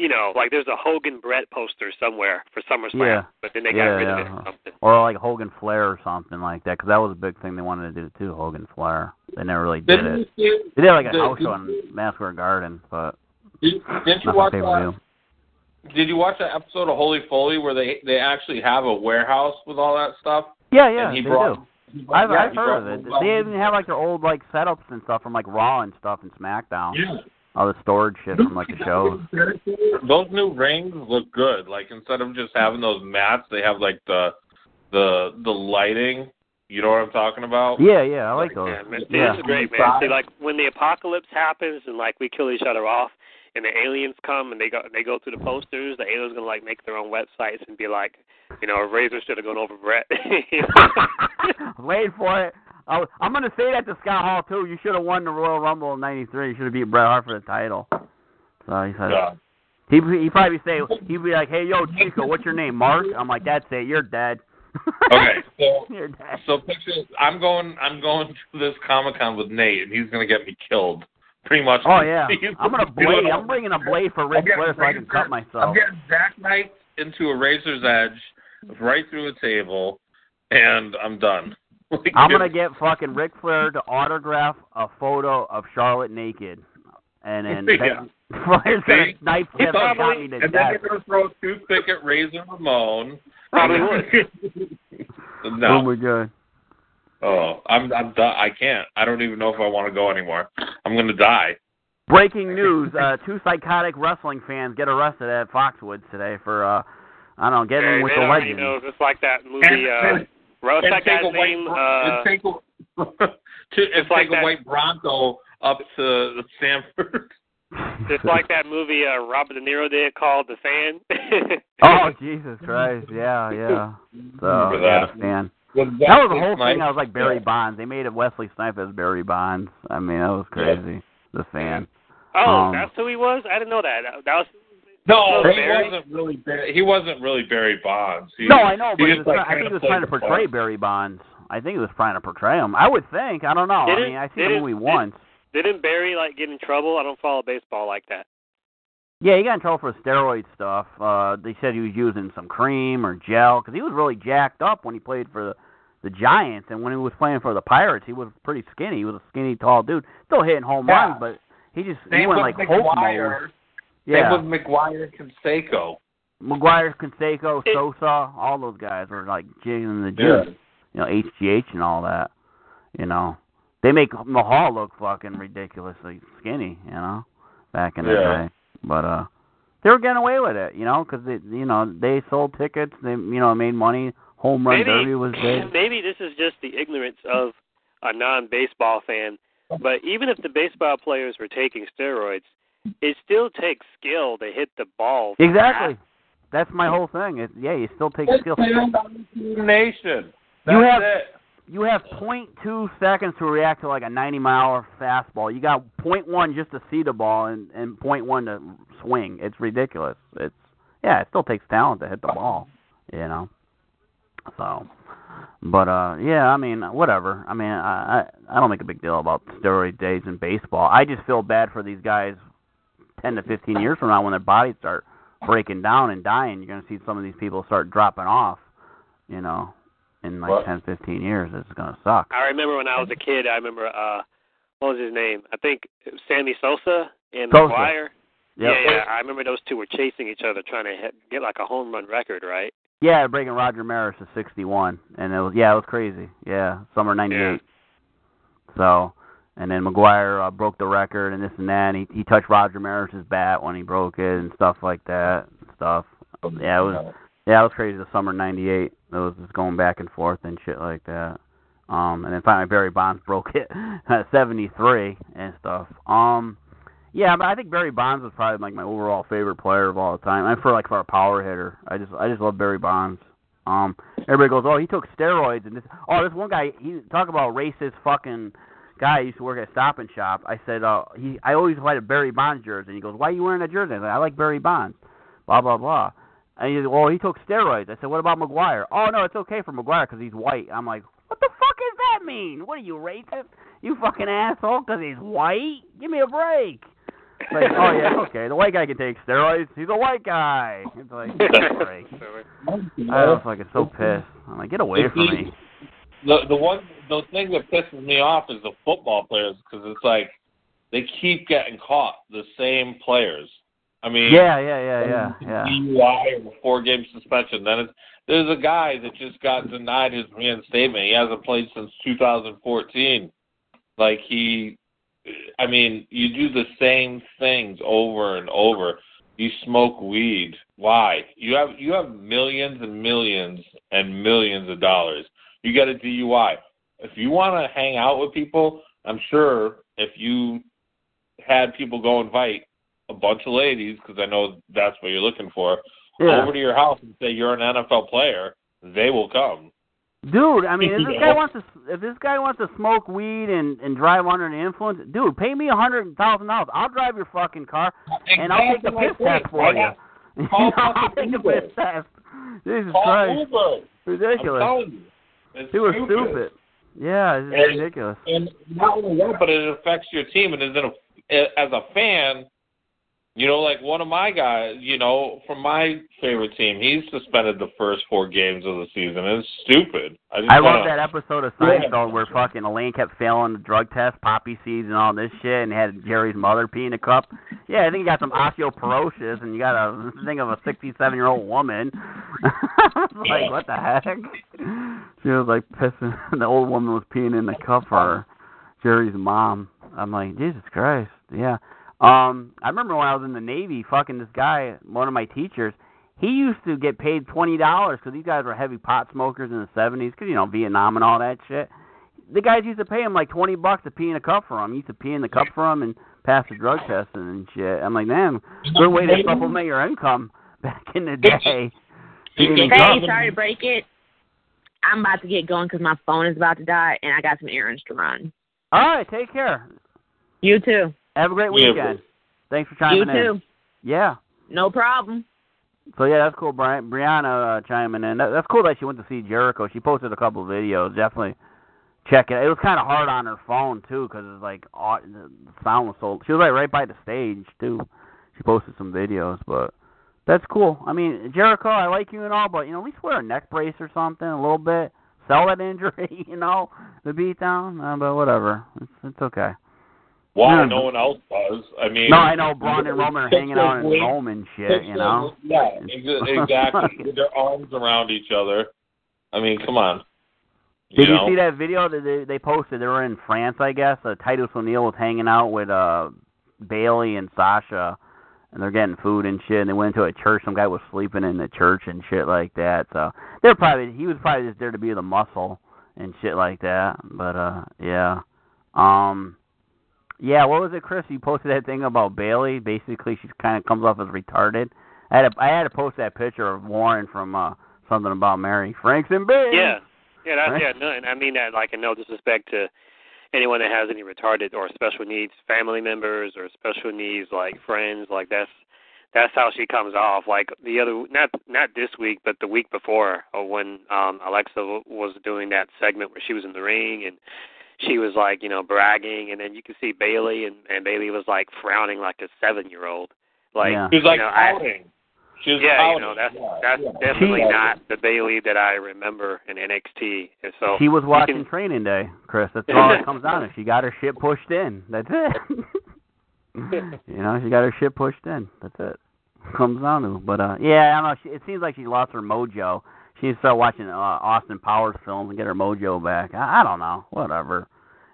you know like there's a Hogan Brett poster somewhere for SummerSlam, Yeah. but then they Yeah, got rid of it yeah. or uh-huh. something. Or like Hogan Flair or something like that, because that was a big thing they wanted to do too. Hogan Flair. They never really did Didn't it. you see, They did like a did- house did- show in Madison Square Garden, but did, didn't you watch that? Did you watch that episode of Holy Foley where they they actually have a warehouse with all that stuff? Yeah, yeah, and he they brought do. I've, Yeah, I've he heard of it. They up. even have like their old like setups and stuff from like Raw and stuff and SmackDown. Yeah. All the storage shit from like the shows. Those new rings look good. Like instead of just having those mats, they have like the the the lighting. You know what I'm talking about? Yeah, yeah, I like those. Yeah, man. Yeah. this is great, man. See, like when the apocalypse happens and like we kill each other off, and the aliens come and they go they go through the posters, the aliens gonna like make their own websites and be like, you know, Razor should have gone over Brett. You know? Wait for it. I I'm gonna say that to Scott Hall too. You should have won the Royal Rumble in '93. You should have beat Bret Hart for the title. So he said Yeah. he he probably say he'd be like, "Hey, yo, Chico, what's your name? Mark?" I'm like, "That's it. You're dead." Okay, so You're dead. so picture I'm going I'm going to this Comic Con with Nate, and he's gonna get me killed. Pretty much. Oh yeah, He's I'm gonna blade. I'm bringing a blade for Ric I'm Flair so I can cut myself. I'm getting Zack Knight into a razor's edge, right through a table, and I'm done. Like, I'm gonna get fucking Ric Flair to autograph a photo of Charlotte naked, and then Yeah. Flair's gonna See? snipe He him and got probably, me and then death. they're gonna throw a toothpick at Razor Ramon. Probably Oh no. my god. Oh, I'm I'm done. I can't. I don't even know if I want to go anymore. I'm gonna die. Breaking news: uh, Two psychotic wrestling fans get arrested at Foxwoods today for uh, I don't know, getting Hey, in with the already legend. know, just like that movie. Uh, what's and that take guy's a white, name? bro- Uh, and take a, to, and like take that- a white Bronco up to Stamford. just like that movie uh, Robert De Niro did called The Fan. oh Jesus Christ! Yeah, yeah. So Remember yeah, that. the fan. Was That was the Wesley whole thing. I was like Barry Yeah. Bonds. They made it Wesley Snipes as Barry Bonds. I mean, that was crazy. The fan. oh, Um, that's who he was. I didn't know that. That was No, he wasn't really. Barry, he wasn't really Barry Bonds. He, No, I know, he but it was, like, I think he was trying to portray part. Barry Bonds. I think he was trying to portray him. I would think. I don't know. I Didn't- mean, I see the didn't- movie did- once. didn't Barry like get in trouble? I don't follow baseball like that. Yeah, he got in trouble for steroid stuff. Uh, they said he was using some cream or gel because he was really jacked up when he played for the, the Giants, and when he was playing for the Pirates, he was pretty skinny. He was a skinny, tall dude, still hitting home Yeah. runs, but he just he went like Hulk mode. Yeah, Same with McGwire Canseco. McGwire, Canseco, It- Sosa, all those guys were like jigging the Yeah. juice. You know, HGH and all that. You know, they make Mahal look fucking ridiculously skinny. You know, back in the Yeah. day, but uh, they were getting away with it. You know, because they, you know, they sold tickets. They, you know, made money. Home run maybe derby was big. maybe this is just the ignorance of a non-baseball fan. But even if the baseball players were taking steroids, it still takes skill to hit the ball. Exactly. That's my whole thing. It, yeah, you still take skill. Nation. That's You have- it. You have point two seconds to react to like a 90 mile hour fastball. You got point one just to see the ball and and point one to swing. It's ridiculous. It's yeah, it still takes talent to hit the ball. You know. So, but uh, yeah, I mean, whatever. I mean, I I I don't make a big deal about steroid days in baseball. I just feel bad for these guys. Ten to fifteen years from now, when their bodies start breaking down and dying, you're going to see some of these people start dropping off. You know, in like What? ten, fifteen years, it's going to suck. I remember when I was a kid. I remember uh, what was his name? I think it was Sammy Sosa and Sosa. McGwire. Yep. Yeah, yeah. I remember those two were chasing each other, trying to hit, get like a home run record, right? Yeah, breaking Roger Maris to 61, and it was yeah, it was crazy. Yeah, summer '98. Yeah. So, and then McGwire uh, broke the record and this and that. And he he touched Roger Maris's bat when he broke it and stuff like that. And stuff. Yeah, it was yeah, it was crazy. The summer '98. It was just going back and forth and shit like that. Um, and then finally Barry Bonds broke it at 73 and stuff. Um, yeah, but I think Barry Bonds was probably like my overall favorite player of all time. And for like for a power hitter, I just I just love Barry Bonds. Um, everybody goes, oh, he took steroids and this. Oh, this one guy, he talk about racist fucking guy used to work at Stop and Shop. I said, uh, he I always had a Barry Bonds jersey. And he goes, why are you wearing that jersey? I said, I like Barry Bonds. Blah blah blah. And he said, well, he took steroids. I said, what about McGwire? Oh no, it's okay for McGwire because he's white. I'm like, what the fuck does that mean? What are you racist? You fucking asshole? Because he's white? Give me a break. It's like, oh yeah, it's okay. The white guy can take steroids. He's a white guy. It's like, give me a break. I was fucking so pissed. I'm like, get away from me. The the one the thing that pisses me off is the football players because it's like they keep getting caught. The same players. I mean, Yeah, yeah, yeah, yeah, yeah. DUI or four game suspension. Then it's, there's a guy that just got denied his reinstatement. He hasn't played since 2014. Like he, I mean, you do the same things over and over. You smoke weed. Why? You have you have millions and millions and millions of dollars. You got a DUI. If you want to hang out with people, I'm sure if you had people go invite a bunch of ladies, because I know that's what you're looking for, Yeah. over to your house and say you're an NFL player, they will come. Dude, I mean, if this guy wants to, if this guy wants to smoke weed and and drive under the influence, dude, pay me a hundred thousand dollars. I'll drive your fucking car, and I'll take the Exactly piss my test for Why you. not? You Call I'll fucking take the Uber. piss test. Jesus Call Christ, Uber. I'm ridiculous. It's Dude, stupid. stupid. Yeah, it's And- ridiculous. And not only that, but it affects your team. And as, a, as a fan, you know, like one of my guys, you know, from my favorite team, he's suspended the first four games of the season. It's stupid. I, I wanna, love that episode of Yeah. Seinfeld where fucking Elaine kept failing the drug test, poppy seeds, and all this shit, and had Jerry's mother pee in a cup. Yeah, I think you got some osteoporosis, and you got a thing of a 67 year old woman. Like, what the heck? She was like pissing. The old woman was peeing in the cup for her, Jerry's mom. I'm like, Jesus Christ, yeah. Um, I remember when I was in the Navy, fucking this guy, one of my teachers. He used to get paid twenty dollars because these guys were heavy pot smokers in the seventies, because you know Vietnam and all that shit. The guys used to pay him like twenty bucks to pee in a cup for him. He used to pee in the cup for him and pass the drug test and shit. I'm like, man, good way to supplement your income back in the day. Being a Hey, sorry to break it. I'm about to get going because my phone is about to die, and I got some errands to run. All right, take care. You too. Have a great Yeah, weekend. Thanks for chiming You in. too. Yeah. No problem. So yeah, that's cool, Brian. Brianna uh, chiming in. That, that's cool that she went to see Jericho. She posted a couple of videos. Definitely check it. It was kind of hard on her phone too, because it's like au- the sound was so. She was like right by the stage too. She posted some videos, but that's cool. I mean, Jericho, I like you and all, but you know, at least wear a neck brace or something a little bit. Sell that injury, you know, the beat down. Uh, but whatever, it's it's okay. Why Yeah. no one else does? I mean, No, I know Braun and Roman are hanging out in Wade- Rome and shit, you know. Yeah, exactly. With their arms around each other. I mean, come on. Did you see that video that they, they posted? They were in France, I guess. Uh, Titus O'Neil was hanging out with uh Bayley and Sasha, and they're getting food and shit. And they went into a church. Some guy was sleeping in the church and shit like that. So they're probably he was probably just there to be the muscle and shit like that. But uh, yeah, um, yeah. What was it, Chris? You posted that thing about Bayley. Basically, she kind of comes off as retarded. I had to, I had to post that picture of Warren from uh something about Mary Franks and Big. Yeah, yeah, that's Right? yeah. No, and I mean that like in no disrespect to anyone that has any retarded or special needs family members or special needs like friends. Like that's that's how she comes off. Like the other not not this week, but the week before, or when um Alexa was doing that segment where she was in the ring and she was like you know bragging, and then you could see Bayley and and Bayley was like frowning like a seven year old. Like Yeah. She was like you know, I- pouting. She was yeah, pouting. you know that's Yeah, that's yeah. definitely She- not the Bayley that I remember in NXT. And so She was watching can- Training Day, Chris. That's all it comes down to. She got her shit pushed in. That's it. you know, she got her shit pushed in. That's it. Comes down to. But uh, yeah, I don't know. She, it seems like she lost her mojo. She needs to start watching uh, Austin Powers films and get her mojo back. I, I don't know. Whatever.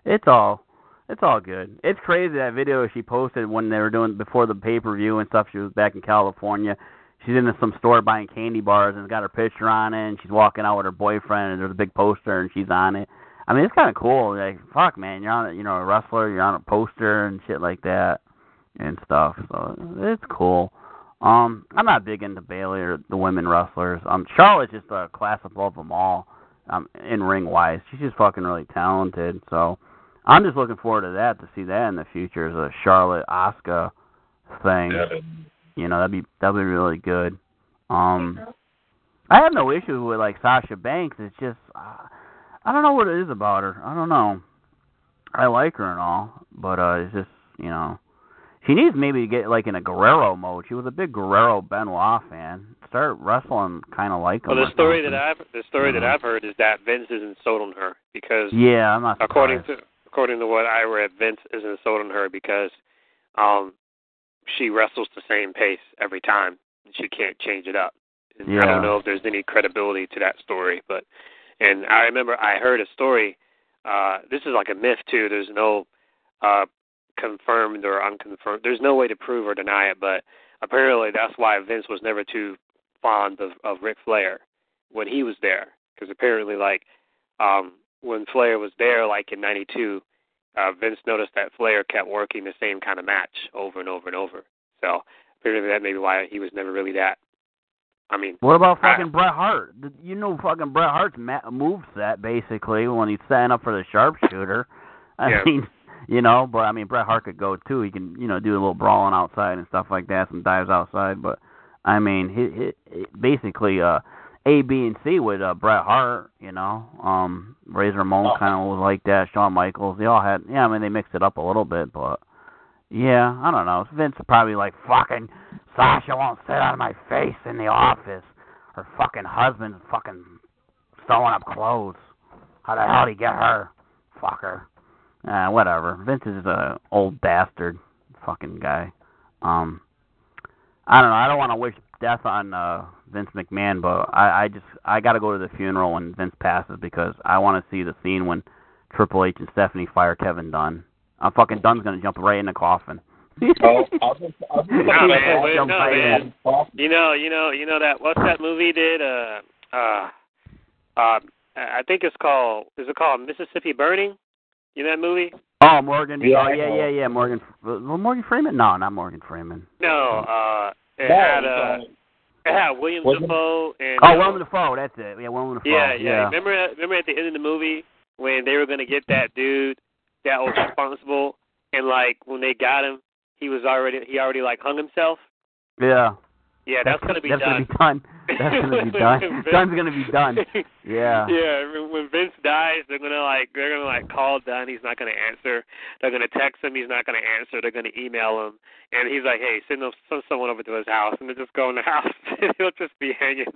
It's all. It's all good. It's crazy that video she posted when they were doing before the pay per view and stuff. She was back in California. She's in some store buying candy bars and got her picture on it. And she's walking out with her boyfriend and there's a big poster and she's on it. I mean, it's kind of cool. Like, fuck, man, you're on, a, you know, a wrestler. You're on a poster and shit like that and stuff. So it's cool. Um, I'm not big into Bayley or the women wrestlers. Um, Charlotte's just a class above them all. Um, in ring wise, she's just fucking really talented. So I'm just looking forward to that to see that in the future as a Charlotte Asuka thing. Yeah. You know, that'd be that'd be really good. Um, I have no issue with like Sasha Banks. It's just uh, I don't know what it is about her. I don't know. I like her and all, but uh, it's just you know, she needs maybe to get like in a Guerrero mode. She was a big Guerrero Benoit fan. Start wrestling kind of like him. Well, the story something. that I've the story that Mhm. I've heard is that Vince isn't sold on her because yeah, I'm not according surprised. to according to what I read, Vince isn't sold on her because um she wrestles the same pace every time. She can't change it up. And Yeah. I don't know if there's any credibility to that story, but and I remember I heard a story. Uh, this is like a myth too. There's no uh, confirmed or unconfirmed. There's no way to prove or deny it, but apparently that's why Vince was never too fond of of Ric Flair when he was there, because apparently like um, when Flair was there, like in '92, uh, Vince noticed that Flair kept working the same kind of match over and over and over. So apparently that may be why he was never really that. I mean, What about I- fucking Bret Hart? You know fucking Bret Hart's ma- move set basically when he's setting up for the sharpshooter. I Yeah. mean, you know, but I mean Bret Hart could go too. He can, you know, do a little brawling outside and stuff like that, some dives outside. But I mean, he, he, basically uh, A, B, and C with uh, Bret Hart. You know, um, Razor Ramon Oh. kind of was like that. Shawn Michaels, they all had. Yeah, I mean they mixed it up a little bit, but yeah, I don't know. Vince probably like fucking Sasha won't sit out of my face in the office. Her fucking husband's fucking sewing up clothes. How the hell did he get her? Fucker. Uh, whatever. Vince is a old bastard fucking guy. Um I don't know, I don't want to wish death on uh Vince McMahon, but I, I just I gotta go to the funeral when Vince passes because I wanna see the scene when Triple H and Stephanie fire Kevin Dunn. I'm fucking Dunn's gonna jump right in the coffin. Oh, I'll just, I'll just No, man, wait, no, man. You know, you know, you know that what's that movie did? Uh, uh, uh, I think it's called. Is it called Mississippi Burning? You know that movie? Oh, Morgan. Yeah, oh, yeah, yeah, yeah. Morgan. Well, Morgan Freeman? No, not Morgan Freeman. No. Uh, it had it's, uh, it had William Wasn't- Dafoe and. Oh, uh, Willem Dafoe. That's it. Yeah, Willem Dafoe. Yeah, yeah. Remember, remember at the end of the movie when they were gonna get that dude that was responsible, and like when they got him, he was already he already like hung himself. Yeah. Yeah, that's, gonna be that's done. Gonna be done. That's gonna be done. Vince- Dunn's gonna be done. Yeah. Yeah, when- Vince dies, they're gonna like they're gonna like call Dunn. He's not gonna answer. They're gonna text him. He's not gonna answer. They're gonna email him, and he's like, "Hey, send them, send someone over to his house," and they just go in the house. He'll just be hanging.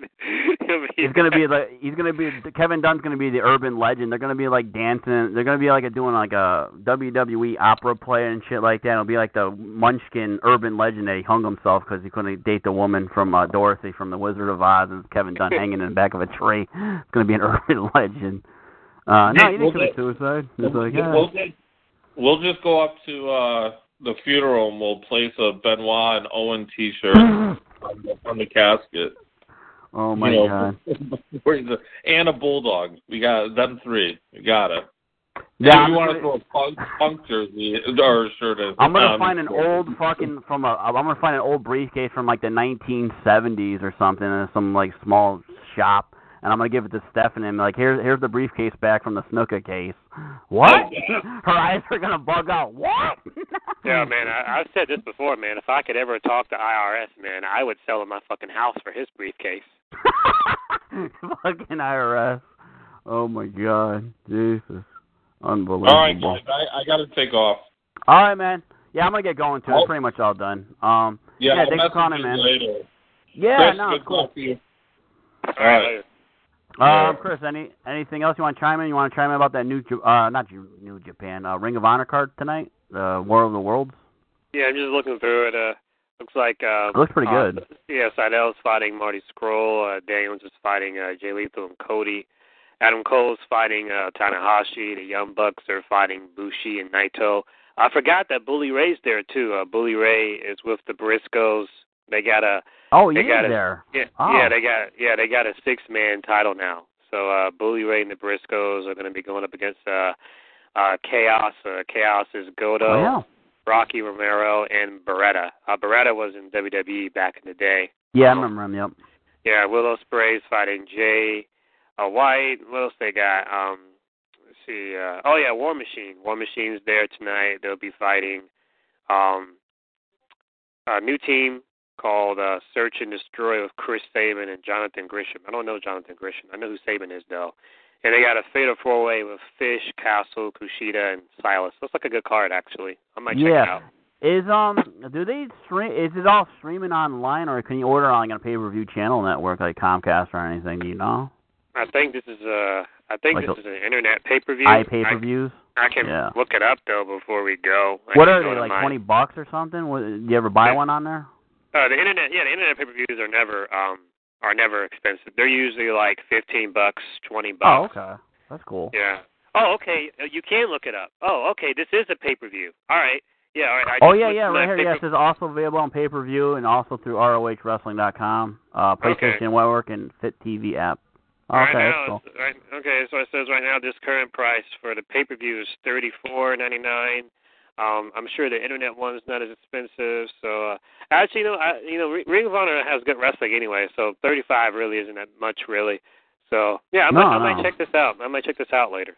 He'll be He's gonna be like he's gonna be Kevin Dunn's gonna be the urban legend. They're gonna be like dancing. They're gonna be like a, doing like a WWE opera play and shit like that. It'll be like the Munchkin urban legend that he hung himself because he couldn't date the woman from uh, Dorothy from The Wizard of Oz, and Kevin Dunn hanging in the back of a tree. It's gonna be an urban legend. Uh, no, he didn't We'll commit suicide. It's like, yeah. we'll, get, we'll just go up to uh the funeral and we'll place a Benoit and Owen T-shirt on the, on the casket. oh my you know, god. and a bulldog. We got them three. We got it. Yeah, if I'm you want gonna- throw a punk, punk jersey or shirt in. I'm gonna um, find an old fucking from a. I'm gonna find an old briefcase from like the 1970s or something in some like small shop, and I'm gonna give it to Stephanie and be like, here's here's the briefcase back from the snooker case. What? Oh, yeah. Her eyes are gonna bug out. What? Yeah, man, I, I've said this before, man. If I could ever talk to IRS, man, I would sell him my fucking house for his briefcase. fucking IRS. Oh my god, Jesus, unbelievable. All right, guys. I, I got to take off. All right, man. Yeah, I'm gonna get going too. I'm Oh. pretty much all done. Um, Yeah, Yeah, I'll thanks for calling, you man. Later. yeah, Chris, no, good cool. talk to you. All right. later. Um, Chris, any anything else you want to chime in? You want to chime in about that new, uh, not New Japan, uh, Ring of Honor card tonight, the War of the Worlds? Yeah, I'm just looking through it. Uh, looks like uh, It looks pretty good. uh, good. Yeah, Sydal's fighting Marty Scurll. Uh, Daniels is fighting uh, Jay Lethal and Cody. Adam Cole's fighting uh, Tanahashi. The Young Bucks are fighting Bushi and Naito. I forgot that Bully Ray's there too. Uh, Bully Ray is with the Briscoes. They got a Oh, he they got it. there. yeah, Oh. yeah, they got yeah, they got a six man title now. So uh Bully Ray and the Briscoes are gonna be going up against uh uh Chaos. Uh, Chaos is Gedo, Oh, yeah. Rocky Romero and Beretta. Uh Beretta was in WWE back in the day. Yeah, I remember him. Yep. Yeah, Will Ospreay's fighting Jay uh, White. What else they got? Um let's see, uh oh yeah, War Machine. War Machine's there tonight. They'll be fighting um a new team called uh Search and Destroy with Chris Sabin and Jonathan Gresham. I don't know Jonathan Gresham. I know who Sabin is though. And they got a fatal four way with Fish, Castle, Kushida, and Silas. Looks like a good card actually. I might check it Yeah. out. Is um, do they stream? Is it all streaming online, or can you order on like a pay per view channel network like Comcast or anything? Do you know? I think this is a I think Like this a- is an internet pay per view. I pay per views. I can Yeah. look it up though before we go. I What are go they like? my- Twenty bucks or something? What, do you ever buy Yeah. one on there? Uh, the internet, yeah, the internet pay-per-views are never um are never expensive. They're usually like fifteen bucks, twenty bucks. Oh, okay. That's cool. Yeah. Oh, okay. Uh, You can look it up. Oh, okay. This is a pay-per-view. All right. Yeah. All right. I Oh yeah, yeah, right here. Yes, it's also available on pay per view and also through ROHWrestling.com, uh, PlayStation Okay. Network, and FITE TV app. Right Okay, now, cool. it's- right, okay, so it says right now this current price for the pay per view is thirty four ninety nine. Um, I'm sure the internet one's not as expensive. So uh, actually, you know, I, you know, Ring of Honor has good wrestling anyway, so thirty five really isn't that much really. So yeah, I No, might, I might no. check this out. I might check this out later.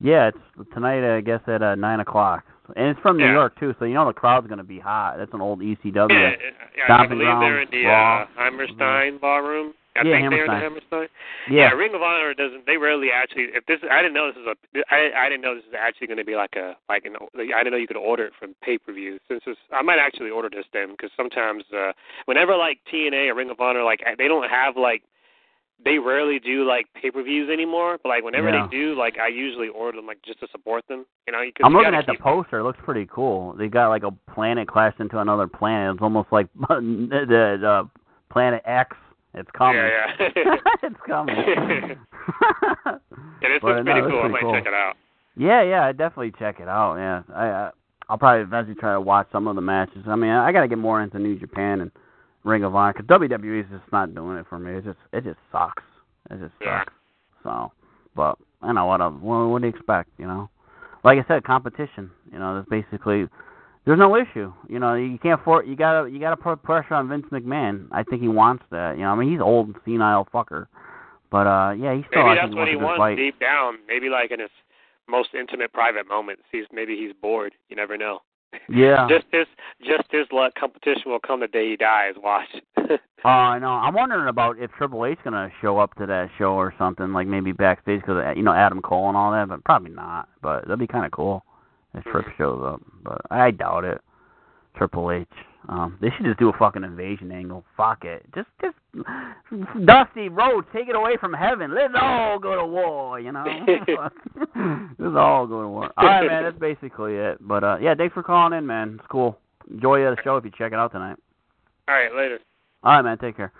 Yeah, it's tonight. I guess at uh, nine o'clock, and it's from New Yeah. York too, so you know the crowd's gonna be hot. That's an old ECW. Yeah, yeah, I believe they're in the Raw. uh, Hammerstein ballroom. I Yeah, think they're in the Hammerstein. Hammerstein. yeah. Ring of Honor doesn't. They rarely actually. If this, I didn't know this is a. I I didn't know this is actually going to be like a like an. I didn't know you could order it from pay per view. Since this, I might actually order this then because sometimes, uh whenever like TNA or Ring of Honor, like they don't have like. They rarely do like pay per views anymore, but like whenever Yeah. they do, like I usually order them like just to support them. You know, I'm you looking at the poster. It looks pretty cool. They got like a planet clashed into another planet. It's almost like the, the Planet X. It's coming. Yeah, yeah. it's coming. Yeah, this But, looks pretty cool. I might cool. check it out. Yeah, yeah, I definitely check it out. Yeah, I, I I'll probably eventually try to watch some of the matches. I mean, I got to get more into New Japan and Ring of Honor because WWE is just not doing it for me. It just it just sucks. It just Yeah. sucks. So, but I know what. I, what what do you expect? You know, like I said, competition. You know, that's basically. There's no issue. You know, you can't for you gotta you gotta put pressure on Vince McMahon. I think he wants that. You know, I mean he's old senile fucker. But uh yeah, he still Maybe I that's think what he wants fight. deep down. Maybe like in his most intimate private moments, he's maybe he's bored. You never know. Yeah. Just his just his luck. Competition will come the day he dies. Watch. Oh, I know. I'm wondering about if Triple H gonna show up to that show or something, like maybe backstage because you know Adam Cole and all that, but probably not. But that'd be kind of cool if Trip Mhm. shows up, but I doubt it. Triple H. Um, they should just do a fucking invasion angle. Fuck it. Just, just Dusty Rhodes, take it away from heaven. Let's all go to war. You know. Let's all go to war. All right, man. That's basically it. But uh, yeah, thanks for calling in, man. It's cool. Enjoy the show if you check it out tonight. All right, later. All right, man. Take care.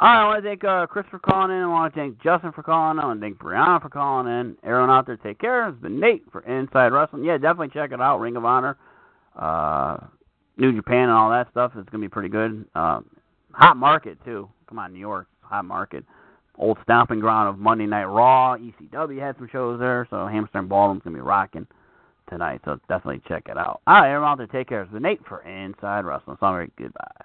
I want to thank uh, Chris for calling in. I want to thank Justin for calling in. I want to thank Brianna for calling in. Everyone out there, take care. It's been Nate for Inside Wrestling. Yeah, definitely check it out. Ring of Honor, uh, New Japan, and all that stuff. It's gonna be pretty good. Um, hot market too. Come on, New York, hot market. Old stomping ground of Monday Night Raw. ECW had some shows there, so Hammerstein Ballroom's gonna be rocking tonight. So definitely check it out. All right, everyone out there, take care. It's been Nate for Inside Wrestling. Sorry, goodbye.